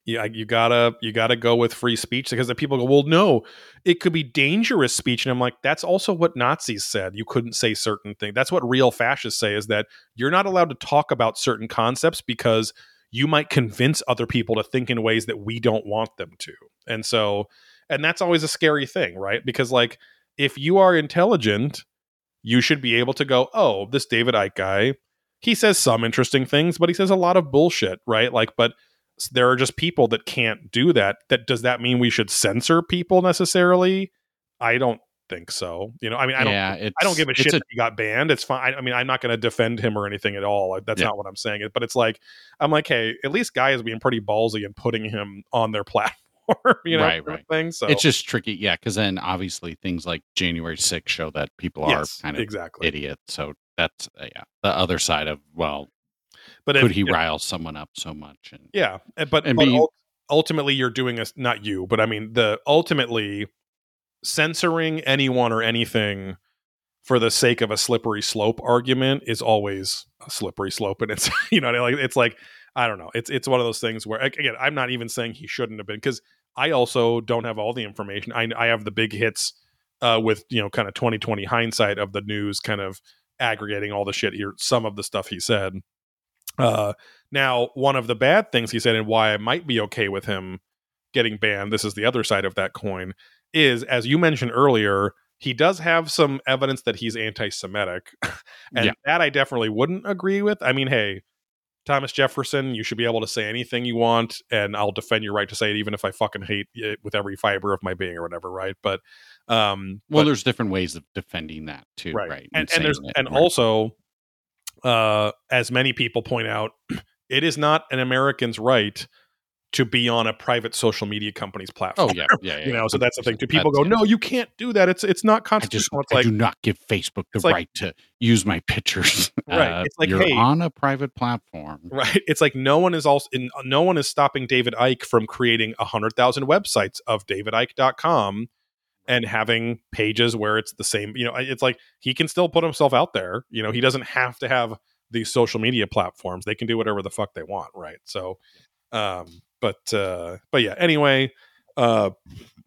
yeah you gotta you gotta go with free speech because the people go well no it could be dangerous speech. And i'm like that's also what nazis said. You couldn't say certain things that's what real fascists say is that you're not allowed to talk about certain concepts because you might convince other people to think in ways that we don't want them to. And so and that's always a scary thing right? Because like if you are intelligent you should be able to go oh this david icke guy he says some interesting things but he says a lot of bullshit right? Like but there are just people that can't do that that does that mean we should censor people necessarily i don't think so you know i mean i don't yeah, I don't give a shit that he got banned. It's fine. I, I mean, I'm not going to defend him or anything at all. That's Yeah. not what I'm saying. But it's like, I'm like, hey, at least Gaia is being pretty ballsy and putting him on their platform, you know, Right, right. thing. So it's just tricky, yeah. Because then obviously things like January 6th show that people yes, are kind of exactly. idiots. So that's uh, yeah, the other side of well, But could if, he rile someone up so much? And Yeah, but, And but be- ultimately, you're doing a not you, but I mean the ultimately censoring anyone or anything for the sake of a slippery slope argument is always a slippery slope, and it's you know like it's like I don't know, it's it's one of those things where again I'm not even saying he shouldn't have been because I also don't have all the information. I I have the big hits uh, with you know kind of 2020 hindsight of the news, kind of aggregating all the shit here, some of the stuff he said. Uh, now, one of the bad things he said, and why I might be okay with him getting banned, this is the other side of that coin, is as you mentioned earlier, he does have some evidence that he's anti Semitic. and Yeah. that I definitely wouldn't agree with. I mean, hey, Thomas Jefferson, you should be able to say anything you want, and I'll defend your right to say it, even if I fucking hate it with every fiber of my being or whatever, right? But, um, well, but- there's different ways of defending that too, right? right, and, saying and there's and right. also uh as many people point out it is not an american's right to be on a private social media company's platform. Oh yeah, yeah, yeah you know so that's the thing 100%. people go no you can't do that. It's it's not I just constitutional. I like do not give Facebook the like- right to use my pictures. Right, Uh, it's like, you're hey- on a private platform. right. It's like no one is also in, no one is stopping david icke from creating a hundred thousand websites of davidicke.com and having pages where it's the same you know it's like he can still put himself out there you know he doesn't have to have these social media platforms they can do whatever the fuck they want right? So um but uh but yeah anyway uh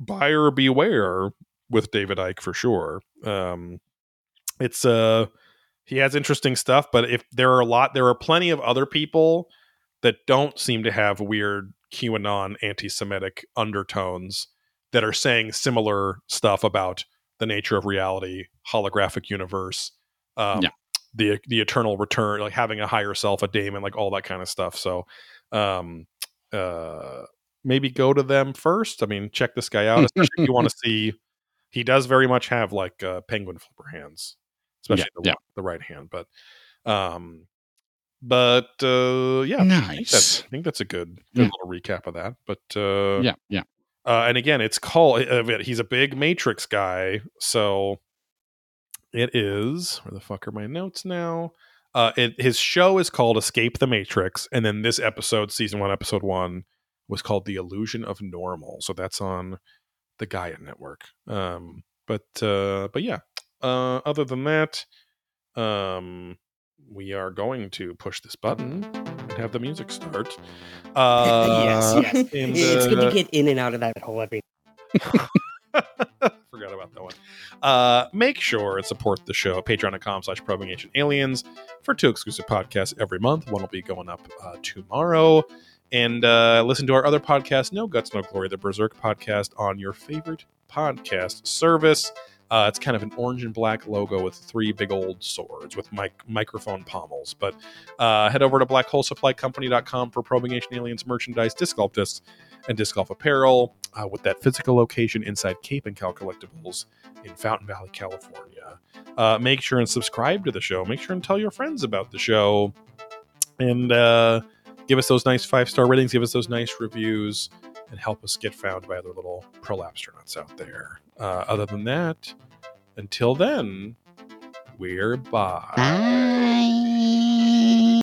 buyer beware with david icke for sure. Um it's uh he has interesting stuff but if there are a lot there are plenty of other people that don't seem to have weird qanon anti-semitic undertones that are saying similar stuff about the nature of reality holographic universe um Yeah. the the eternal return like having a higher self a daemon like all that kind of stuff so um uh maybe go to them first i mean check this guy out especially if you want to see he does very much have like uh penguin flipper hands especially Yeah, the, yeah. the right hand but um but uh yeah I think, that's, Nice. I think that's a good, good Yeah. little recap of that. But uh, Yeah, yeah. Uh, and again, it's called. Uh, he's a big Matrix guy, so it is. Where the fuck are my notes now? Uh, it, his show is called Escape the Matrix, and then this episode, season one, episode one, was called The Illusion of Normal. So that's on the Gaia Network. Um, but uh, but yeah, uh, other than that, um, we are going to push this button have the music start. Uh, yes, yes. and, it's good uh, to get in and out of that hole every. Forgot about that one. Uh, make sure and support the show. At patreon.com slash probing ancient aliens for two exclusive podcasts every month. One will be going up uh, tomorrow. And uh, listen to our other podcast, No Guts, No Glory, the Berserk podcast, on your favorite podcast service. Uh, it's kind of an orange and black logo with three big old swords with mic- microphone pommels. But uh, head over to blackholesupplycompany.com for Probing Ancient Aliens merchandise, disc golf discs, and disc golf apparel uh, with that physical location inside Cape and Cowl Collectibles in Fountain Valley, California. Uh, make sure and subscribe to the show. Make sure and tell your friends about the show. And uh, give us those nice five star ratings, give us those nice reviews, and help us get found by other little prolapstronauts out there. Uh, other than that, until then, we're bye. Bye.